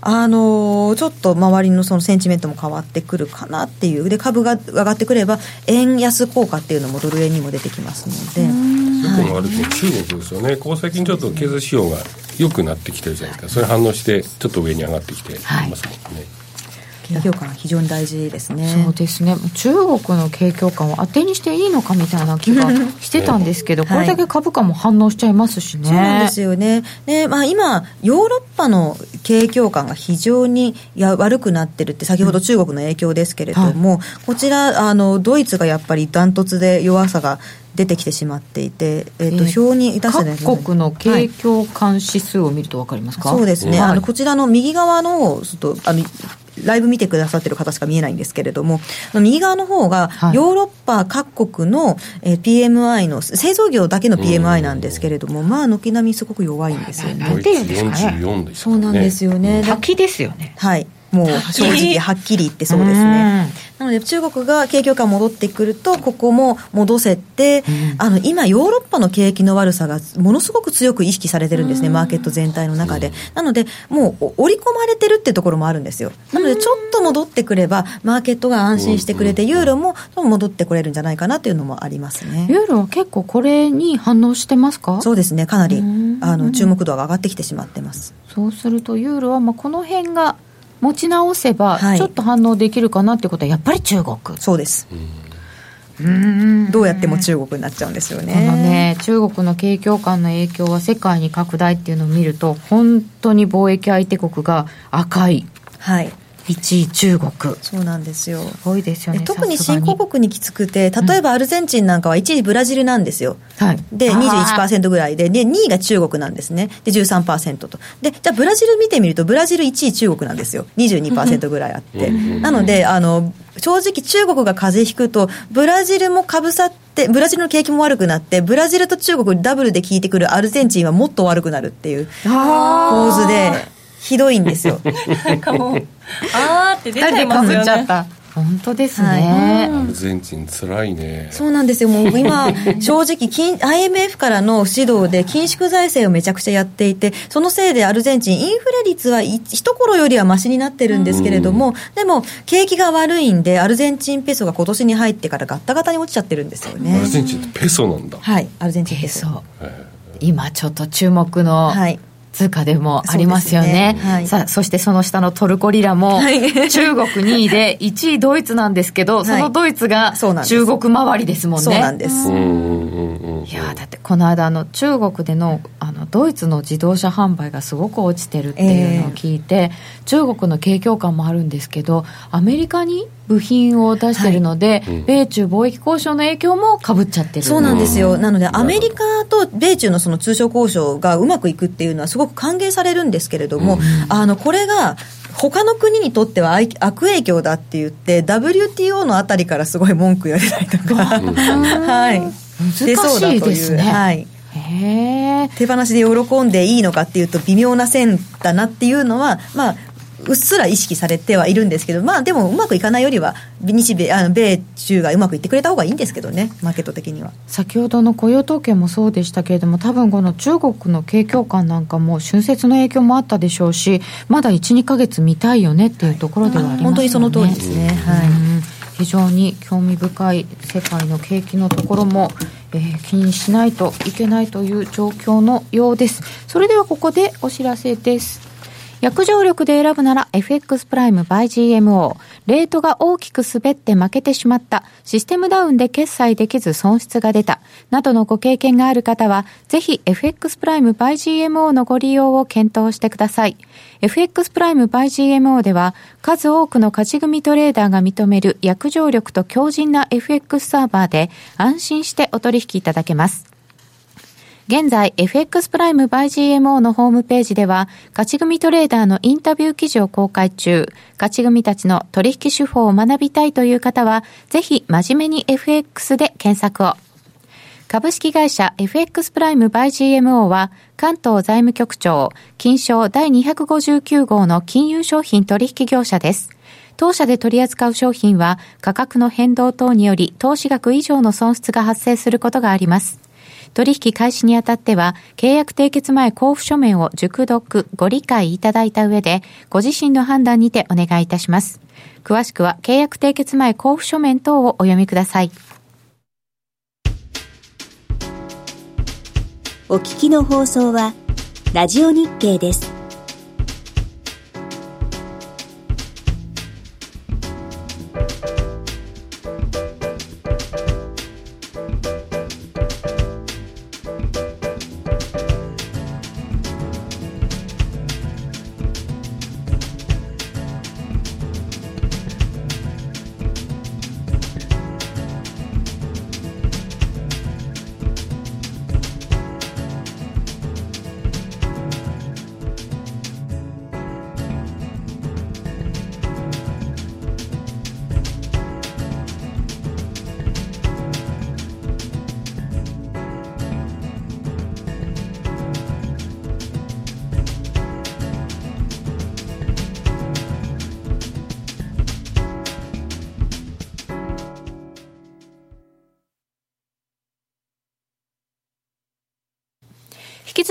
あのー、ちょっと周りのそのセンチメントも変わってくるかなっていう。で株が上がってくれば円安効果っていうのもドル円にも出てきますので。そこもあると中国ですよね、ここ最近ちょっと経済指標が良くなってきてるじゃないですか、それ反応して、ちょっと上に上がってきてい。ますもんね。はい景況感非常に大事ですね。そうですね。中国の景況感を当てにしていいのかみたいな気がしてたんですけど、これだけ株価も反応しちゃいますしね、そうなんですよね。で、まあ、今ヨーロッパの景況感が非常にや悪くなってるって先ほど中国の影響ですけれども、はい、こちらあのドイツがやっぱりダントツで弱さが出てきてしまっていて、えーと、表に出して各国の景況感指数を見ると分かりますか、はい、そうですね、はい、あのこちらの右側のちょっとあのライブ見てくださってる方しか見えないんですけれども、右側の方が、ヨーロッパ各国の、え PMI の、製造業だけの PMI なんですけれども、まあ、軒並みすごく弱いんですよね。なんていうんですかね。そうなんですよね。滝ですよね。はい。もう正直はっきり言ってそうですね。なので中国が景況感戻ってくると、ここも戻せて、あの今、ヨーロッパの景気の悪さがものすごく強く意識されてるんですね、マーケット全体の中で。なので、もう織り込まれてるってところもあるんですよ。なので、ちょっと戻ってくれば、マーケットが安心してくれて、ユーロも戻ってこれるんじゃないかなっていうのもありますね。ユーロは結構これに反応してますか？そうですね、かなりあの注目度が上がってきてしまってます。そうすると、ユーロはまあこの辺が持ち直せば、ちょっと反応できるかなってことは、やっぱり中国。そうです。うんどうやっても中国になっちゃうんですよね。このね、中国の景況感の影響は世界に拡大っていうのを見ると、本当に貿易相手国が赤い。はい。1位中国。そうなんですよ。すごいですよね特に新興国にきつくて例えばアルゼンチンなんかは1位ブラジルなんですよ、はい、で21%ぐらいでで2位が中国なんですね。で13%と。でじゃあブラジル見てみるとブラジル1位中国なんですよ。22%ぐらいあって。なのであの正直中国が風邪ひくとブラジルもかぶさってブラジルの景気も悪くなってブラジルと中国ダブルで効いてくるアルゼンチンはもっと悪くなるっていう構図でひどいんですよ。なんかもうあーって出ちゃいますよね。本当ですね、アルゼンチンつらいね。そうなんですよ。もう 今正直 IMF からの指導で緊縮財政をめちゃくちゃやっていてそのせいでアルゼンチンインフレ率は一頃よりはましになってるんですけれども、でも景気が悪いんでアルゼンチンペソが今年に入ってからガッタガタに落ちちゃってるんですよね。アルゼンチンってペソなんだ。はいアルゼンチンペソ。今ちょっと注目の、はい通貨でもありますよね。ね。はい、さあ、そしてその下のトルコリラも、中国2位で、1位ドイツなんですけど、そのドイツが中国周りですもんね。そうなんです。いやだってこの間あの中国でのあのドイツの自動車販売がすごく落ちてるっていうのを聞いて、えー、中国の景況感もあるんですけどアメリカに部品を出してるので、はい、米中貿易交渉の影響もかぶっちゃってる。そうなんですよ。なのでアメリカと米中のその通商交渉がうまくいくっていうのはすごく歓迎されるんですけれども、うん、あのこれが他の国にとっては悪影響だって言って WTO のあたりからすごい文句言われたりとか、はい。難しいですね。はい。手放しで喜んでいいのかっていうと微妙な線だなっていうのは、まあ、うっすら意識されてはいるんですけど、まあでもうまくいかないよりは、日米、あの米中がうまくいってくれた方がいいんですけどね、マーケット的には。先ほどの雇用統計もそうでしたけれども、多分この中国の景況感なんかも春節の影響もあったでしょうし、まだ1、2か月見たいよねっていうところではありますよね。本当にその通りですね。はい。非常に興味深い世界の景気のところも、えー、気にしないといけないという状況のようですそれではここでお知らせです約定力で選ぶなら FX プライム by GMO。レートが大きく滑って負けてしまった。システムダウンで決済できず損失が出た。などのご経験がある方は、ぜひ FX プライム by GMO のご利用を検討してください。FX プライム by GMO では、数多くの勝ち組トレーダーが認める約定力と強靭な FX サーバーで安心してお取引いただけます。現在、FX プライム by GMO のホームページでは、勝ち組トレーダーのインタビュー記事を公開中、勝ち組たちの取引手法を学びたいという方は、ぜひ真面目に FX で検索を。株式会社 FX プライム by GMO は、関東財務局長、金賞第259号の金融商品取引業者です。当社で取り扱う商品は価格の変動等により投資額以上の損失が発生することがあります。取引開始にあたっては、契約締結前交付書面を熟読、ご理解いただいた上で、ご自身の判断にてお願いいたします。詳しくは、契約締結前交付書面等をお読みください。お聞きの放送は、ラジオ日経です。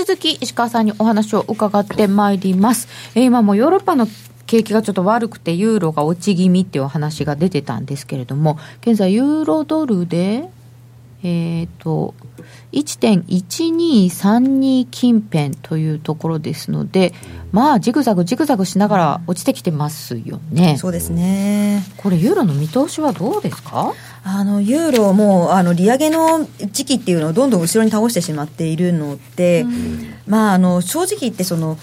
続き石川さんにお話を伺ってまいります。えー、今もヨーロッパの景気がちょっと悪くてユーロが落ち気味っていうお話が出てたんですけれども現在ユーロドルでえっ、ー、と1.1232近辺というところですので、まあ、ジグザグ、ジグザグしながら落ちてきてますよね。そうですね。これ、ユーロの見通しはどうですか？あのユーロもあの利上げの時期っていうのをどんどん後ろに倒してしまっているので、うん、まあ、あの正直言ってその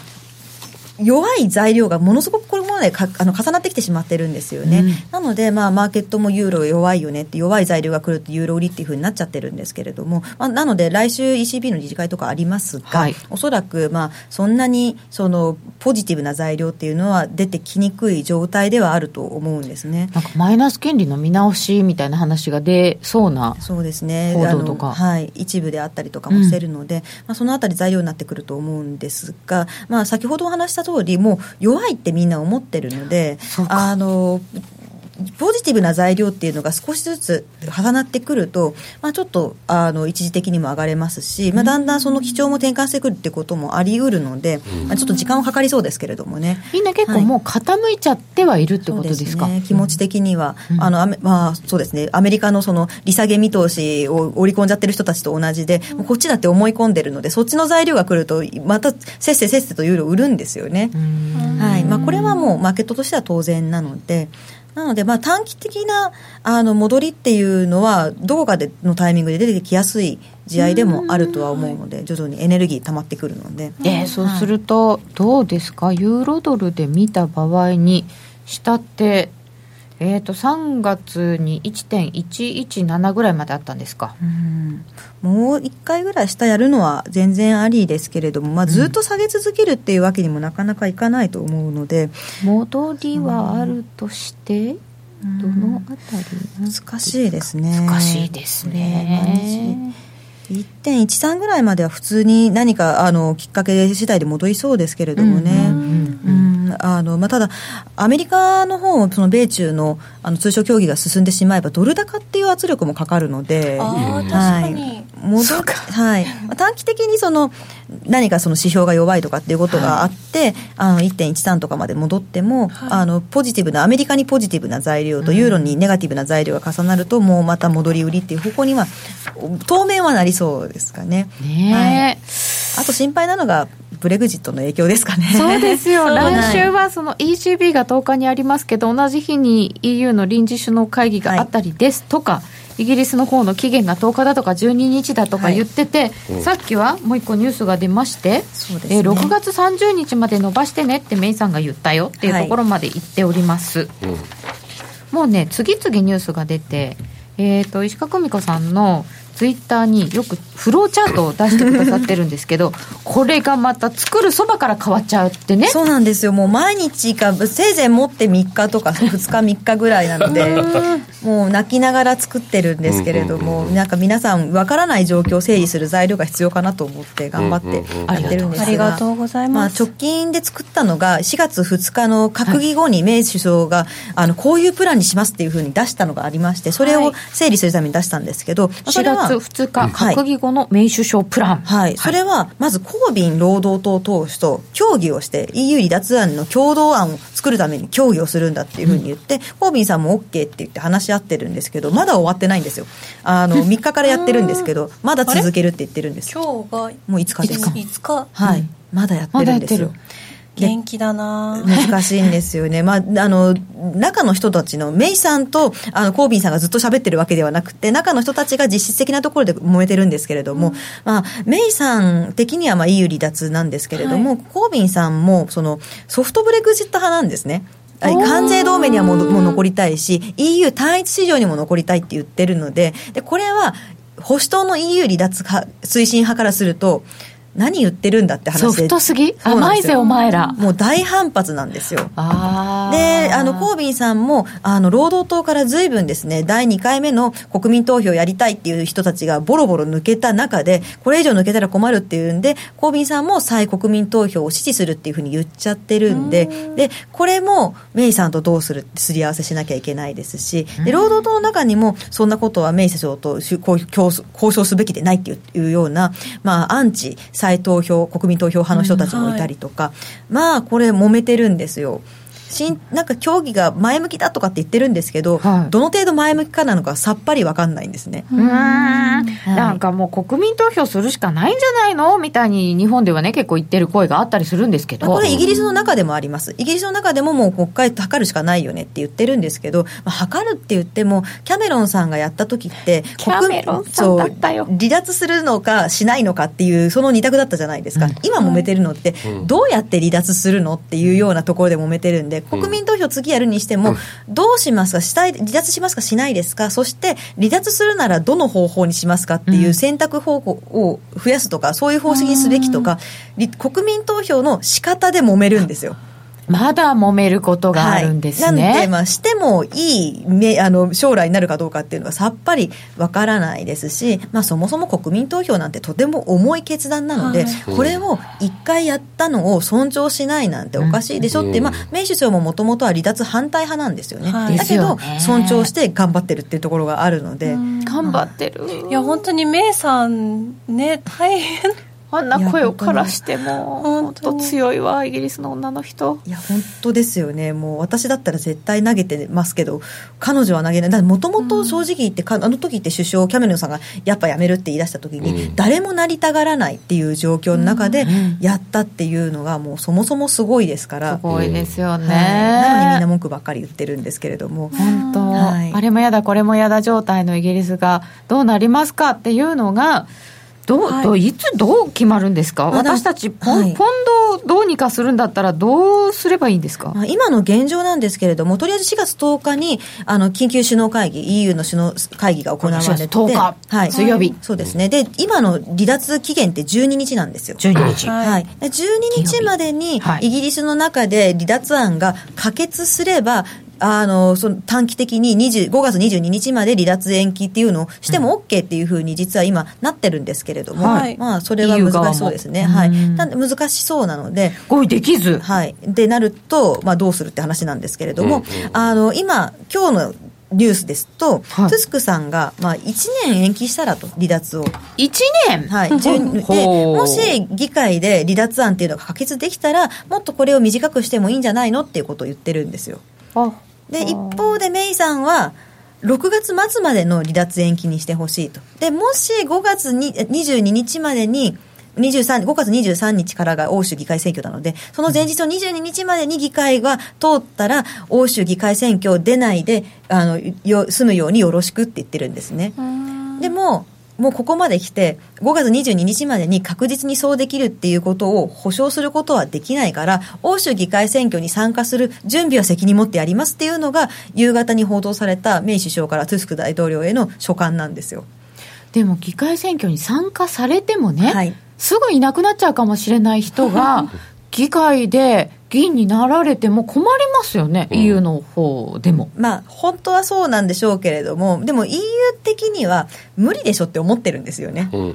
弱い材料がものすごくこれまでかあの重なってきてしまってるんですよね、うん、なので、まあ、マーケットもユーロ弱いよねって弱い材料が来るとユーロ売りっていうふうになっちゃってるんですけれども、まあ、なので来週 ECB の理事会とかありますが、はい、おそらく、まあ、そんなにそのポジティブな材料っていうのは出てきにくい状態ではあると思うんですね。なんかマイナス金利の見直しみたいな話が出そうなそうですね。報道とか。はい、一部であったりとかもしてるので、うん、まあ、そのあたり材料になってくると思うんですが、まあ、先ほどお話した通りもう弱いってみんな思ってるのであのポジティブな材料っていうのが少しずつ重なってくると、まあ、ちょっとあの一時的にも上がれますし、まあ、だんだんその基調も転換してくるってこともあり得るので、まあ、ちょっと時間はかかりそうですけれどもね。みんな結構もう傾いちゃってはいるってことですか、はい、ね、気持ち的には、うん、あのまあ、そうですね。アメリカのその利下げ見通しを織り込んじゃってる人たちと同じで、こっちだって思い込んでるのでそっちの材料が来るとまたせっせせっせとユーロ売るんですよね。はい。まあ、これはもうマーケットとしては当然なので。なので、まあ、短期的なあの戻りっていうのは、どこかでのタイミングで出てきやすい試合でもあるとは思うので、徐々にエネルギー溜まってくるので。えー、そうすると、どうですか、ユーロドルで見た場合に、したって、えーと、3月に1.117ぐらいまであったんですか、うん、もう1回ぐらい下やるのは全然ありですけれども、まあ、ずっと下げ続けるっていうわけにもなかなかいかないと思うので、戻りはあるとして、うん、どのあたり難しいですね。難しいですね。1.13ぐらいまでは普通に何かあのきっかけ次第で戻りそうですけれどもね、うん、うんあのまあ、ただ、アメリカの方もその米中のあの通商協議が進んでしまえば、ドル高っていう圧力もかかるので、はい、戻はい、短期的にその何かその指標が弱いとかっていうことがあって、あの1.13とかまで戻っても、あのポジティブなアメリカにポジティブな材料とユーロにネガティブな材料が重なるともうまた戻り売りっていう方向には当面はなりそうですかね。ねえ、あと心配なのがブレグジットの影響ですかね。そうですよ、来週はその ECB が10日にありますけど、同じ日に EU の臨時首脳会議があったりですとか、イギリスの方の期限が10日だとか12日だとか言ってて、さっきはもう一個ニュースが出まして、そうえー6月30日まで伸ばしてねってメイさんが言ったよっていうところまで言っております。うん。もうね、次々ニュースが出て、えー、と石川久美子さんのツイッターによくフローチャートを出してくださってるんですけど、これがまた作るそばから変わっちゃうってね。そうなんですよ。もう毎日かせいぜい持って3日とか 2日3日ぐらいなのでもう泣きながら作ってるんですけれども、なんか皆さんわからない状況を整理する材料が必要かなと思って頑張ってやってるんですが、ありがとうございます。あ、直近で作ったのが4月2日の閣議後にメイ首相が、あのこういうプランにしますっていうふうに出したのがありましてそれを整理するために出したんですけど、そ4れは月2日、はい。閣議後のメイ首相プラン。はい、それはまずコービン労働党党首と協議をして EU 離脱案の共同案を作るために協議をするんだっていうふうに言って、コービンさんも OK って言って話し合ってるんですけどまだ終わってないんですよ。あの3日からやってるんんですけどまだ続けるって言ってるんです。今日がもう5日です5日はい、まだやってるんですよ。ま元気だな難しいんですよね。まあ、あの、中の人たちの、メイさんと、あの、コービンさんがずっと喋ってるわけではなくて、中の人たちが実質的なところで揉めてるんですけれども、まあ、メイさん的には、まあ、EU 離脱なんですけれども、コービンさんも、その、ソフトブレグジット派なんですね。あ関税同盟にはもうもう残りたいし、EU 単一市場にも残りたいって言ってるので、で、これは、保守党の EU 離脱派推進派からすると、何言ってるんだって話で。ソフトすぎ？甘いぜお前ら。もう大反発なんですよ。で、あの、コービンさんも、あの、労働党から随分ですね、第2回目の国民投票やりたいっていう人たちがボロボロ抜けた中で、これ以上抜けたら困るっていうんで、コービンさんも再国民投票を支持するっていうふうに言っちゃってるんで、で、これもメイさんとどうするってすり合わせしなきゃいけないですし、で、労働党の中にも、そんなことはメイ首相とし交渉すべきでないっていうような、まあ、アンチ再投票、国民投票派の人たちもいたりとか、まあ、これ揉めてるんですよ。しんなんか協議が前向きだとかって言ってるんですけど、はい。どの程度前向きかなのかさっぱり分かんないんですね。うーん。なんかもう国民投票するしかないんじゃないの？みたいに日本ではね結構言ってる声があったりするんですけど。まあこれイギリスの中でもあります。イギリスの中でももう国会測るしかないよねって言ってるんですけど、まあ、測るって言っても、キャメロンさんがやった時って、キャメロンさんだったよ。そう離脱するのかしないのかっていう、その二択だったじゃないですか。今揉めてるのって、どうやって離脱するのっていうようなところで揉めてるんで、国民投票次やるにしても、どうしますか？したい、離脱しますか？しないですか？そして、離脱するならどの方法にしますかっていう選択方法を増やすとか、そういう方式にすべきとか、り国民投票の仕方で揉めるんですよ。まだ揉めることがあるんですね、はい、なので、まあ、してもいいめあの将来になるかどうかっていうのはさっぱりわからないですし、まあ、そもそも国民投票なんてとても重い決断なので、はい。これを一回やったのを尊重しないなんておかしいでしょって、うんまあ、メイ首相ももともとは離脱反対派なんですよね、はい。だけど、尊重して頑張ってるっていうところがあるので。頑張ってる。いや本当にメイさんね大変あんな声を枯らしても本当強いわイギリスの女の人。いや本当ですよね、もう私だったら絶対投げてますけど、彼女は投げない、もともと正直言って、かあの時って首相、キャメロンさんがやっぱやめるって言い出した時に、うん。誰もなりたがらないっていう状況の中でやったっていうのが、もうそもそもすごいですから、すごいですよね、はい。なのにみんな文句ばっかり言ってるんですけれども。本当、はい。あれもやだこれもやだ状態のイギリスがどうなりますかっていうのがどう、はい。どういつどう決まるんですか？私たちポン,、はい。ポンドをどうにかするんだったらどうすればいいんですか、まあ、今の現状なんですけれども、とりあえず4月10日にあの緊急首脳会議、EU の首脳会議が行われて、4月10日。はい、水曜日。そうですね、で今の離脱期限って12日なんですよ。12日、はい。はい、で12日までにはい。イギリスの中で離脱案が可決すれば、あのその短期的に20 5月22日まで離脱延期っていうのをしても OK っていうふうに実は今なってるんですけれども、はい。まあそれは難しそうですね。はい。難しそうなので、合意できず、はい。でなると、まあどうするって話なんですけれども、うんうんあの、今、今日のニュースですと、はい。トゥスクさんが、まあ、1年延期したらと離脱を。1年？はい、順 でもし議会で離脱案っていうのが可決できたらもっとこれを短くしてもいいんじゃないのっていうことを言ってるんですよ。あで一方でメイさんは6月末までの離脱延期にしてほしいと。でもし5月に22日までに23 5月23日からが欧州議会選挙なので、その前日の22日までに議会が通ったら、欧州議会選挙出ないで、あの、よ済むようによろしくって言ってるんですね。でも、もうここまで来て、5月22日までに確実にそうできるっていうことを保証することはできないから、欧州議会選挙に参加する準備は責任持ってやりますっていうのが、夕方に報道されたメイ首相からトゥスク大統領への書簡なんですよ。でも議会選挙に参加されてもね、はいすぐいなくなっちゃうかもしれない人が 議会で議員になられても困りますよね、EU の方でも。まあ、本当はそうなんでしょうけれども、でも EU 的には無理でしょって思ってるんですよね。うんうんう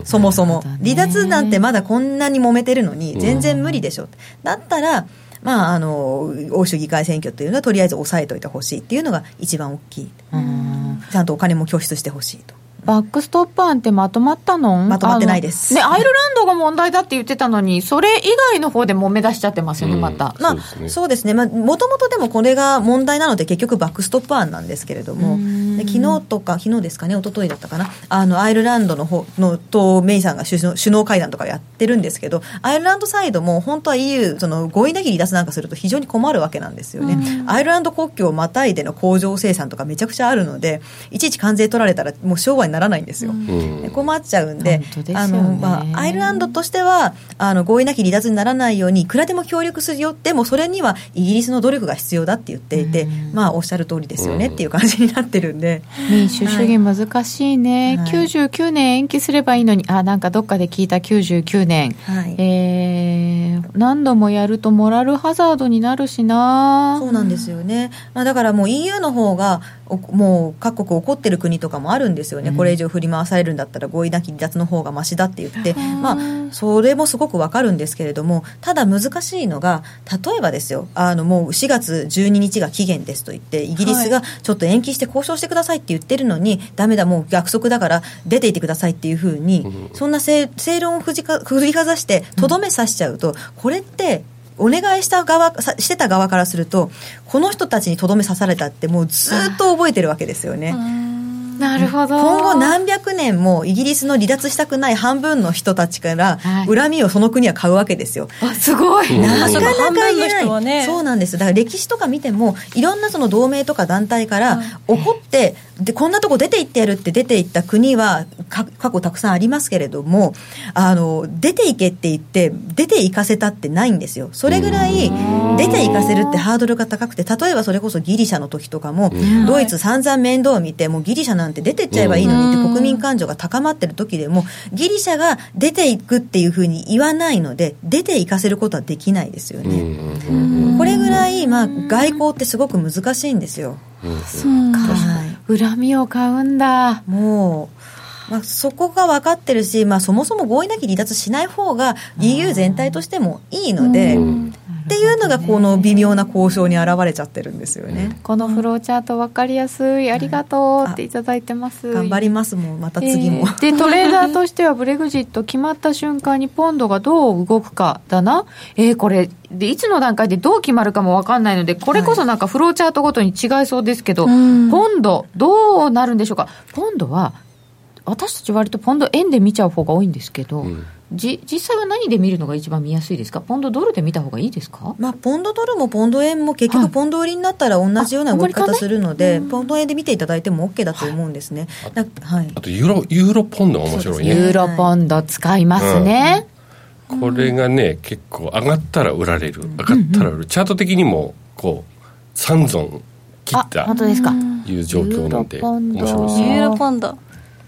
んそもそも離脱なんてまだこんなに揉めてるのに、全然無理でしょ。だったら、まあ、あの、欧州議会選挙というのはとりあえず抑えといてほしいっていうのが一番大きい。うんちゃんとお金も拠出してほしいと。バックストップ案ってまとまったの？まとまってないです。ね、アイルランドが問題だって言ってたのに、それ以外の方で揉め出しちゃってますよね、うん。また。まあそうですね。そうですね、まあ、もともとでもこれが問題なので、結局、バックストップ案なんですけれども、で昨日とか、昨日ですかね、一昨日だったかな、あのアイルランドの方のとメイさんが首脳首脳会談とかやってるんですけど、アイルランドサイドも本当は EU、その合意なき離脱なんかすると非常に困るわけなんですよね、アイルランド国境をまたいでの工場生産とかめちゃくちゃあるので、いちいち関税取られたら、もう商売にならないんですよ。うん。で困っちゃうんでね。あの、まあ、アイルランドとしてはあの合意なき離脱にならないようにいくらでも協力するよでもそれにはイギリスの努力が必要だって言っていて、まあおっしゃる通りですよねっていう感じになってるんで、民主主義難しいね、はい。99年延期すればいいのに、あ、なんかどっかで聞いた99年。はい。えー、何度もやるとモラルハザードになるしな。そうなんですよね、まあ、だからもう EU の方がおもう各国怒ってる国とかもあるんですよね、これ以上振り回されるんだったら合意なき離脱の方がましだって言って、まあ、それもすごくわかるんですけれどもただ難しいのが例えばですよあのもう4月12日が期限ですと言ってイギリスがちょっと延期して交渉してくださいって言ってるのに、ダメだもう約束だから出ていてくださいっていうふうに、そんな正正論を振りか振りかざしてとどめさしちゃうと、これってお願いした側さしてた側からするとこの人たちにとどめ刺されたってもうずっと覚えてるわけですよね。なるほど。今後何百年もイギリスの離脱したくない半分の人たちからはい。恨みをその国は買うわけですよ。あすごい、なかなか半分の言えない。ねそうなんです。だから歴史とか見てもいろんなその同盟とか団体から怒ってでこんなとこ出て行ってやるって出て行った国はか過去たくさんありますけれどもあの出て行けって言って出て行かせたってないんですよ。それぐらい出て行かせるってハードルが高くて例えばそれこそギリシャの時とかもドイツ散々面倒を見てもうギリシャなんて出てっちゃえばいいのにって国民感情が高まってる時でもギリシャが出ていくっていうふうに言わないので出て行かせることはできないですよね。これぐらい、まあ、外交ってすごく難しいんですよ。はい、恨紙を買うんだ。もう、まあ、そこが分かってるし、まあ、そもそも合意なき離脱しない方が EU 全体としてもいいので、っていうのがこの微妙な交渉に現れちゃってるんですよね。このフローチャート分かりやすいありがとうっていただいてます。頑張りますもん、また次も。えーでトレーダーとしてはブレグジット決まった瞬間にポンドがどう動くかだな、えーこれでいつの段階でどう決まるかも分かんないのでこれこそなんかフローチャートごとに違いそうですけど、ポンドどうなるんでしょうか。ポンドは私たち割とポンド円で見ちゃう方が多いんですけど、ん。じ実際は何で見るのが一番見やすいですか？ポンドドルで見た方がいいですか？まあ、ポンドドルもポンド円も結はい。局ポンド売りになったら同じような動き方するので、ポンド円で見ていただいても OK だと思うんですね。だはい。あとユーロユーロポンドが面白いユねーロポンド使いますね、これがね結構上がったら売られる。上がったら売る。チャート的にもこう3ゾン切あった本当ですか、いう状況なんで面白いですね。ユーロポンド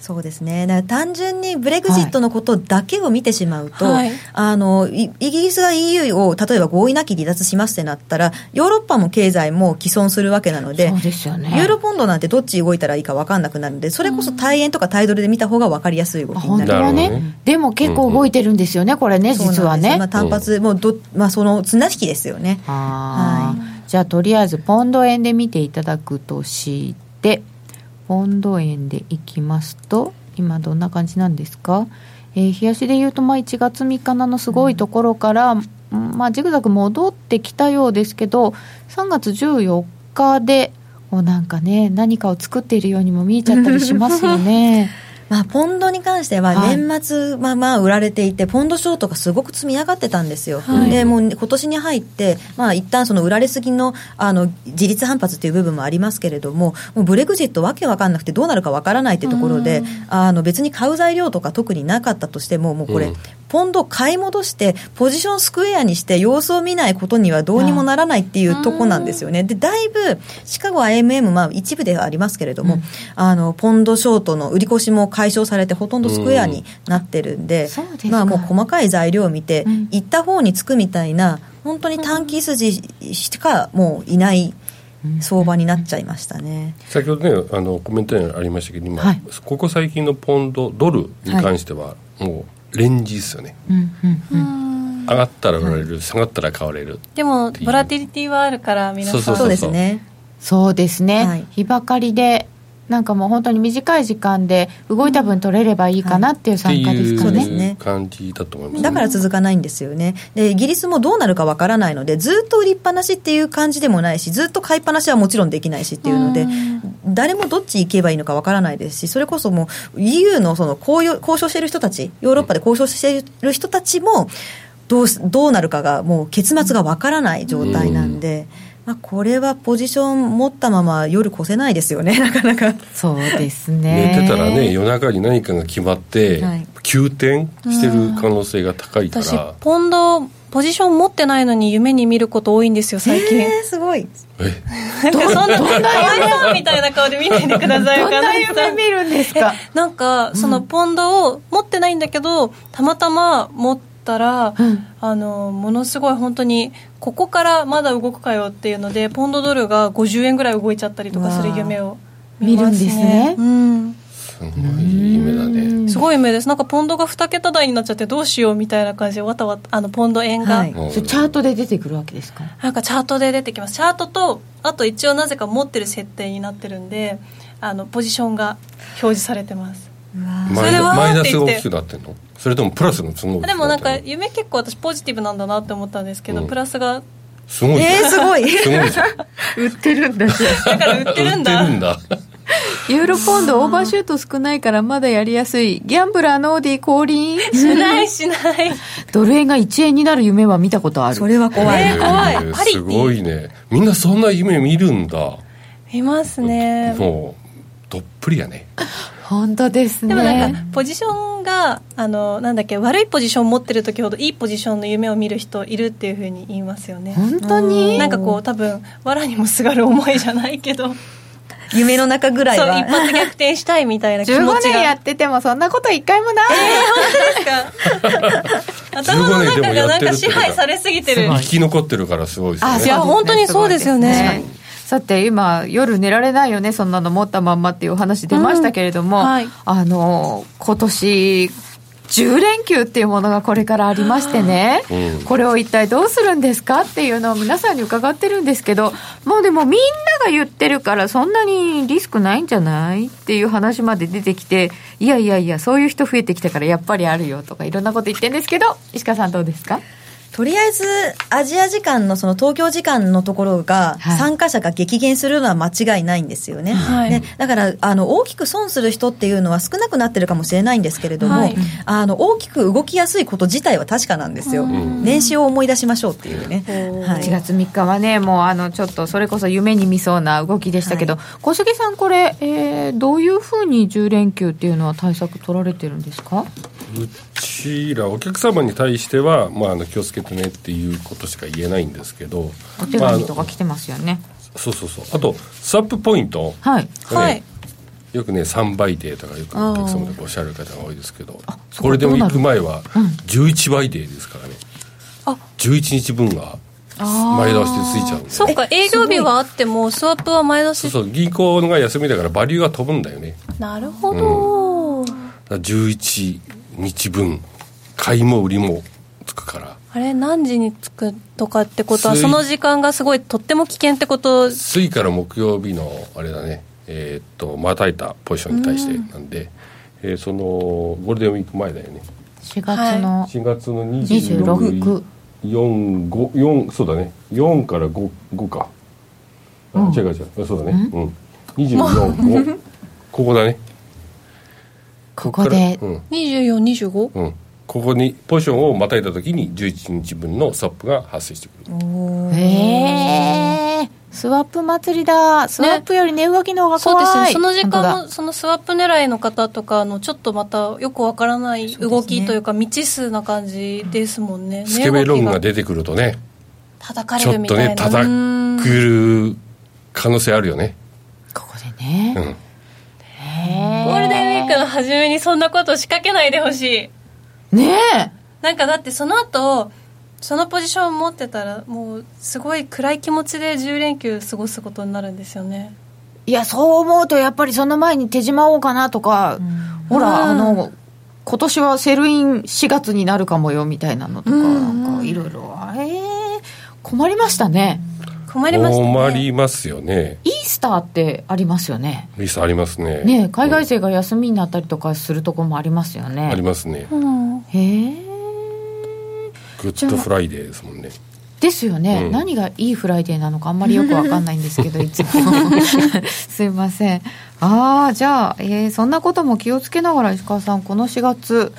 そうですね。だから単純にブレグジットのことだけを見てしまうと、はいあの、イイギリスが EU を例えば合意なき離脱しますってなったら、ヨーロッパも経済も既存するわけなので、そうですよねユーロポンドなんてどっち動いたらいいか分かんなくなるので、それこそ対円とか対ドルで見た方が分かりやすい動きあになる。本当はねでも結構動いてるんですよね、これね、そうなんです実はね。まあ、単発、もうど、まあ、その綱引きですよね。あーじゃあとりあえずポンド円で見ていただくとしててポンド円でいきますと今どんな感じなんですか？えー、日足でいうと、まあ、1月3日のすごいところから、うん、まあ、ジグザグ戻ってきたようですけど、3月14日で、こうなんかね、何かを作っているようにも見えちゃったりしますよね。まあ、ポンドに関しては年末、まあまあ売られていて、ポンドショートがすごく積み上がってたんですよ、はい、でもう今年に入って、まあ一旦その売られすぎのあの自立反発という部分もありますけれども、もうブレグジット、わけわかんなくて、どうなるかわからないってところで、あの別に買う材料とか特になかったとしても、もうこれ、ポンド買い戻して、ポジションスクエアにして、様子を見ないことにはどうにもならないっていうとこなんですよね。で、だいぶ、シカゴ IMM、まあ一部ではありますけれども、うん、あの、ポンドショートの売り越しも解消されて、ほとんどスクエアになってるんで、うん、まあもう細かい材料を見て、うん、行った方につくみたいな、本当に短期筋しかもういない。相場になっちゃいましたね。先ほどねあのコメントにありましたけど今、はい、ここ最近のポンドドルに関しては、もうレンジですよね、うんうんうん、上がったら売られる、下がったら買われる。でもボラティリティはあるから皆さん。そうですね。そうですね、はい、日ばかりでなんかもう本当に短い時間で動いた分取れればいいかなっていう参加ですかね。ね感じだと思います、ね、だから続かないんですよね。で、イギリスもどうなるかわからないので、ずっと売りっぱなしっていう感じでもないし、ずっと買いっぱなしはもちろんできないしっていうので、誰もどっち行けばいいのかわからないですし、それこそもう EU のその交交渉している人たち、ヨーロッパで交渉している人たちも、どうどうなるかがもう結末がわからない状態なんで。うんまあ、これはポジション持ったまま夜越せないですよね、なかなか。そうですね。寝てたらね、夜中に何かが決まって、急転してる可能性が高いから。私、ポンド、ポジション持ってないのに夢に見ること多いんですよ、最近。えー、すごい。え？どんな、どんな夢？みたいな顔で見ないでください。どんな夢見るんですか？なんか、そのポンドを持ってないんだけど、たまたま持って、ったら、うん、あのものすごい本当にここからまだ動くかよっていうのでポンドドルが50円ぐらい動いちゃったりとかする夢を見、ね、るんですね。うんすごい夢だね。すごい夢です。なんかポンドが2桁台になっちゃってどうしようみたいな感じでわたわたあのポンド円が、はい、チャートで出てくるわけですか？なんかチャートで出てきますチャートとあと一応なぜか持ってる設定になってるんであのポジションが表示されてます。マイナスが大きくなってんの？それともプラスの都合でもなんか夢結構私ポジティブなんだなって思ったんですけど、うん、プラスが。すごいえー、すごい。すごいじゃん。売ってるんだ。だから売ってるんだ。売ってるんだ。ユーロポンドオーバーシュート少ないからまだやりやすい。ギャンブラーノーディ降臨？しないしない。ドル円が1円になる夢は見たことある。それは怖い、えー、怖い、えー、すごいね。みんなそんな夢見るんだ。見ますね。もうどっぷりやね。本当ですね。でもなんかポジションがあのなんだっけ悪いポジション持ってる時ほどいいポジションの夢を見る人いるっていうふうに言いますよね。本当に？なんかこう多分藁にもすがる思いじゃないけど。夢の中ぐらいは。そう一発逆転したいみたいな気持ちが。15年やっててもそんなこと一回もない。えー、本当ですか？頭の中がなんか支配されすぎてる。生き残ってるからすごいですね。あいや本当にそうですよねさて今夜寝られないよねそんなの持ったまんまっていうお話出ましたけれども、うんはい、あの今年10連休っていうものがこれからありましてね、うん、これを一体どうするんですかっていうのを皆さんに伺ってるんですけどもうでもみんなが言ってるからそんなにリスクないんじゃないっていう話まで出てきていやいやいやそういう人増えてきたからやっぱりあるよとかいろんなこと言ってるんですけど石川さんどうですか？とりあえずアジア時間のその東京時間のところが参加者が激減するのは間違いないんですよね、はい、ねだからあの大きく損する人っていうのは少なくなってるかもしれないんですけれども、はい、あの大きく動きやすいこと自体は確かなんですよ、年始を思い出しましょうっていうね、はい、1月3日はねもうあのちょっとそれこそ夢に見そうな動きでしたけど、小杉さんこれ、えー、どういうふうに10連休っていうのは対策取られてるんですか？うちらお客様に対しては、まあ、あの気をつけてねっていうことしか言えないんですけどお手紙とか来てますよね、まあ、そうそうそう。あとスワップポイント、はい、はい。よくね3倍デーとかよくお客様でおっしゃる方が多いですけどこれでも行く前は11倍デーですからね、うん、あ11日分が前倒しでついちゃうんで。そっか営業日はあってもスワップは前倒し。そうそう銀行が休みだからバリューが飛ぶんだよね。なるほど、うん、11日分買いも売りもつくから。あれ何時に着くとかってことはその時間がすごいとっても危険ってこと？水から木曜日のあれだね。えー、っとまたいたポジションに対してなんで、えー、そのゴールデンウィーク前だよね。4月の、はい、4月の26 4 5 4そうだね。4から 5, 5か、うん、違う違う。そうだね。うん、245 ここだねここで、うん、2425? うん。ここにポジションをまたいだ時に11日分のスワップが発生してくる。へえスワップ祭りだ。スワップより値動きの方が怖い、ね、そうですね。その時間のそのスワップ狙いの方とかのちょっとまたよくわからない動きというか未知数な感じですもんね。スケベロンが。出てくるとね叩かれるみたいな。ちょっとね叩くる可能性あるよね。ここでね、うん、ゴールデンウィークの初めにそんなこと仕掛けないでほしい。ねえ。なんかだってその後そのポジションを持ってたらもうすごい暗い気持ちで10連休過ごすことになるんですよね。いやそう思うとやっぱりその前に手仕舞おうかなとか、うん、ほら、うん、あの今年は sell in 4月になるかもよみたいなのとか、うん、なん。かいろいろ。ええー、困りましたね、困りました、ね、困りますよね。イースターってありますよね。イースターありますね。ね海外勢が休みになったりとかするとこもありますよね。ありますね、へえ。グッドフライデーですもんね。ですよね、うん、何がいいフライデーなのかあんまりよく分かんないんですけど いつも。すいません。ああじゃあ、えー、そんなことも気をつけながら石川さんこの4月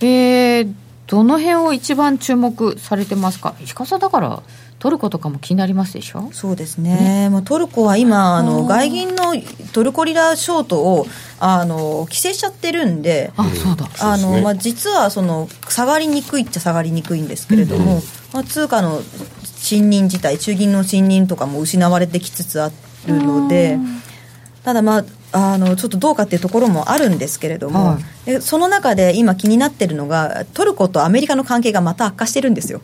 えー、どの辺を一番注目されてますか？石川さんだからトルコとかも気になりますでしょ？そうですね、ね。トルコは今あの外銀のトルコリラショートをあの規制しちゃってるんであそうだ。あの、まあ、実はその下がりにくいっちゃ下がりにくいんですけれども、うん、まあ、通貨の信任自体中銀の信任とかも失われてきつつあるのでただまああのちょっとどうかっていうところもあるんですけれども、はい、その中で今気になってるのがトルコとアメリカの関係がまた悪化してるんですよ、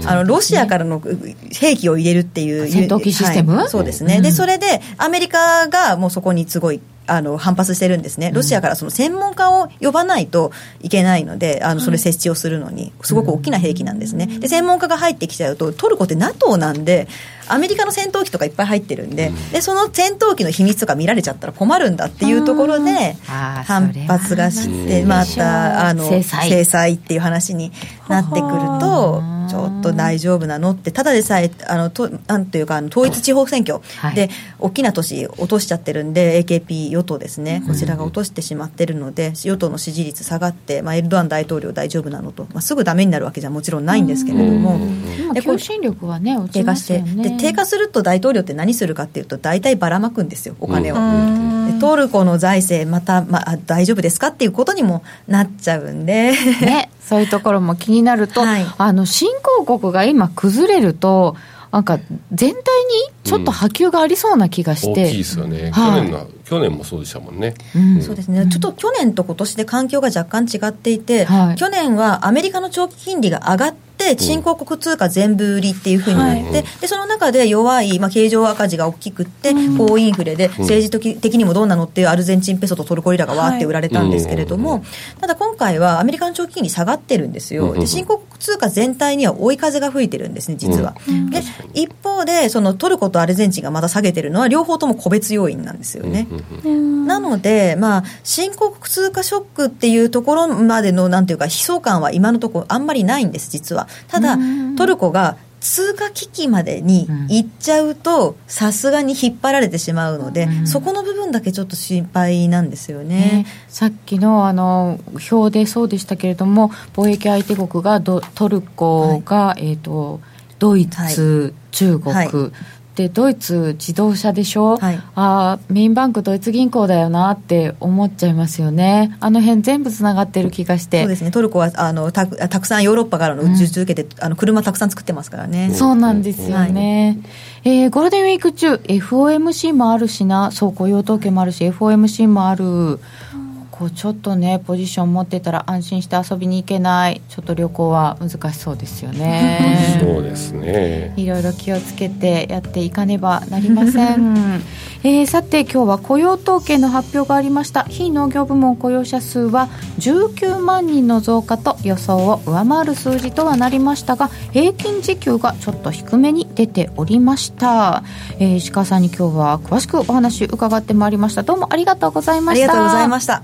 うん、あのロシアからの兵器を入れるっていう戦闘機システム、はい、そうですね、うん、でそれでアメリカがもうそこにすごいあの反発してるんですね、ロシアからその専門家を呼ばないといけないので、あのそれ設置をするのに、すごく大きな兵器なんですね、で専門家が入ってきちゃうと、トルコって NATO なんで、アメリカの戦闘機とかいっぱい入ってるんで、でその戦闘機の秘密とか見られちゃったら困るんだっていうところで、反発がして、またあの制裁。っていう話になってくると、ちょっと大丈夫なのって、ただでさえ、あのとなんていうか、統一地方選挙。で、大きな都市落としちゃってるんで、AKP 与党ですね、こちらが落としてしまってるので、与党の支持率下がって、まあ、エルドアン大統領大丈夫なのと、まあ、すぐだめになるわけじゃもちろんないんですけれども、で求心力はね、低下して、で低下すると大統領って何するかっていうと、大体ばらまくんですよ、お金を。トルコの財政、また、まあ、大丈夫ですかっていうことにもなっちゃうんで。ね、そういうところも気になると、はい、あの新興国が今、崩れると、なんか全体にちょっと波及がありそうな気がして、うん、大きいですよね、はい、去年の去年もそうでしたもんね、うん、そうですね、ちょっと去年と今年で環境が若干違っていて、はい、去年はアメリカの長期金利が上がって、新興国通貨全部売りっていうふうになって、うん、でその中で弱い、まあ、経常赤字が大きくって、高インフレで、政治的にもどうなのっていうアルゼンチンペソとトルコリラがわーって売られたんですけれども、ただ今回はアメリカの長期金利下がってるんですよ、で新興国通貨全体には追い風が吹いてるんですね、実は。で一方でそのトルコとアルゼンチンがまた下げてるのは、両方とも個別要因なんですよね。なので、まあ、新興国通貨ショックっていうところまでの、なんていうか、悲壮感は今のところあんまりないんです、実は。ただ、トルコが通貨危機までに行っちゃうと、さすがに引っ張られてしまうので、うん、そこの部分だけちょっと心配なんですよね。ね。さっきのあの表でそうでしたけれども、貿易相手国がトルコが、はい、えっ、ー、とドイツ、はい、中国、はいでドイツ自動車でしょ、はい、あメインバンクドイツ銀行だよなって思っちゃいますよね。あの辺全部つながってる気がして。そうですね。トルコはあのたたくさんヨーロッパからの受注受けて、うん、あの車たくさん作ってますからね。そうなんですよね、はい、えー、ゴールデンウィーク中 FOMC もあるしな。そう雇用統計もあるし FOMC もある、うんこうちょっとねポジション持ってたら安心して遊びに行けない。ちょっと旅行は難しそうですよね。そうですね。いろいろ気をつけてやっていかねばなりません、えー、さて今日は雇用統計の発表がありました。非農業部門雇用者数は19万人の増加と予想を上回る数字とはなりましたが平均時給がちょっと低めに出ておりました、えー、石川さんに今日は詳しくお話伺ってまいりました。どうもありがとうございました。ありがとうございました、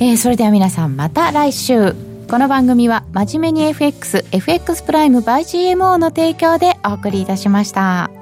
えー、それでは皆さんまた来週この番組は真面目に FXFX プライム by GMO の提供でお送りいたしました。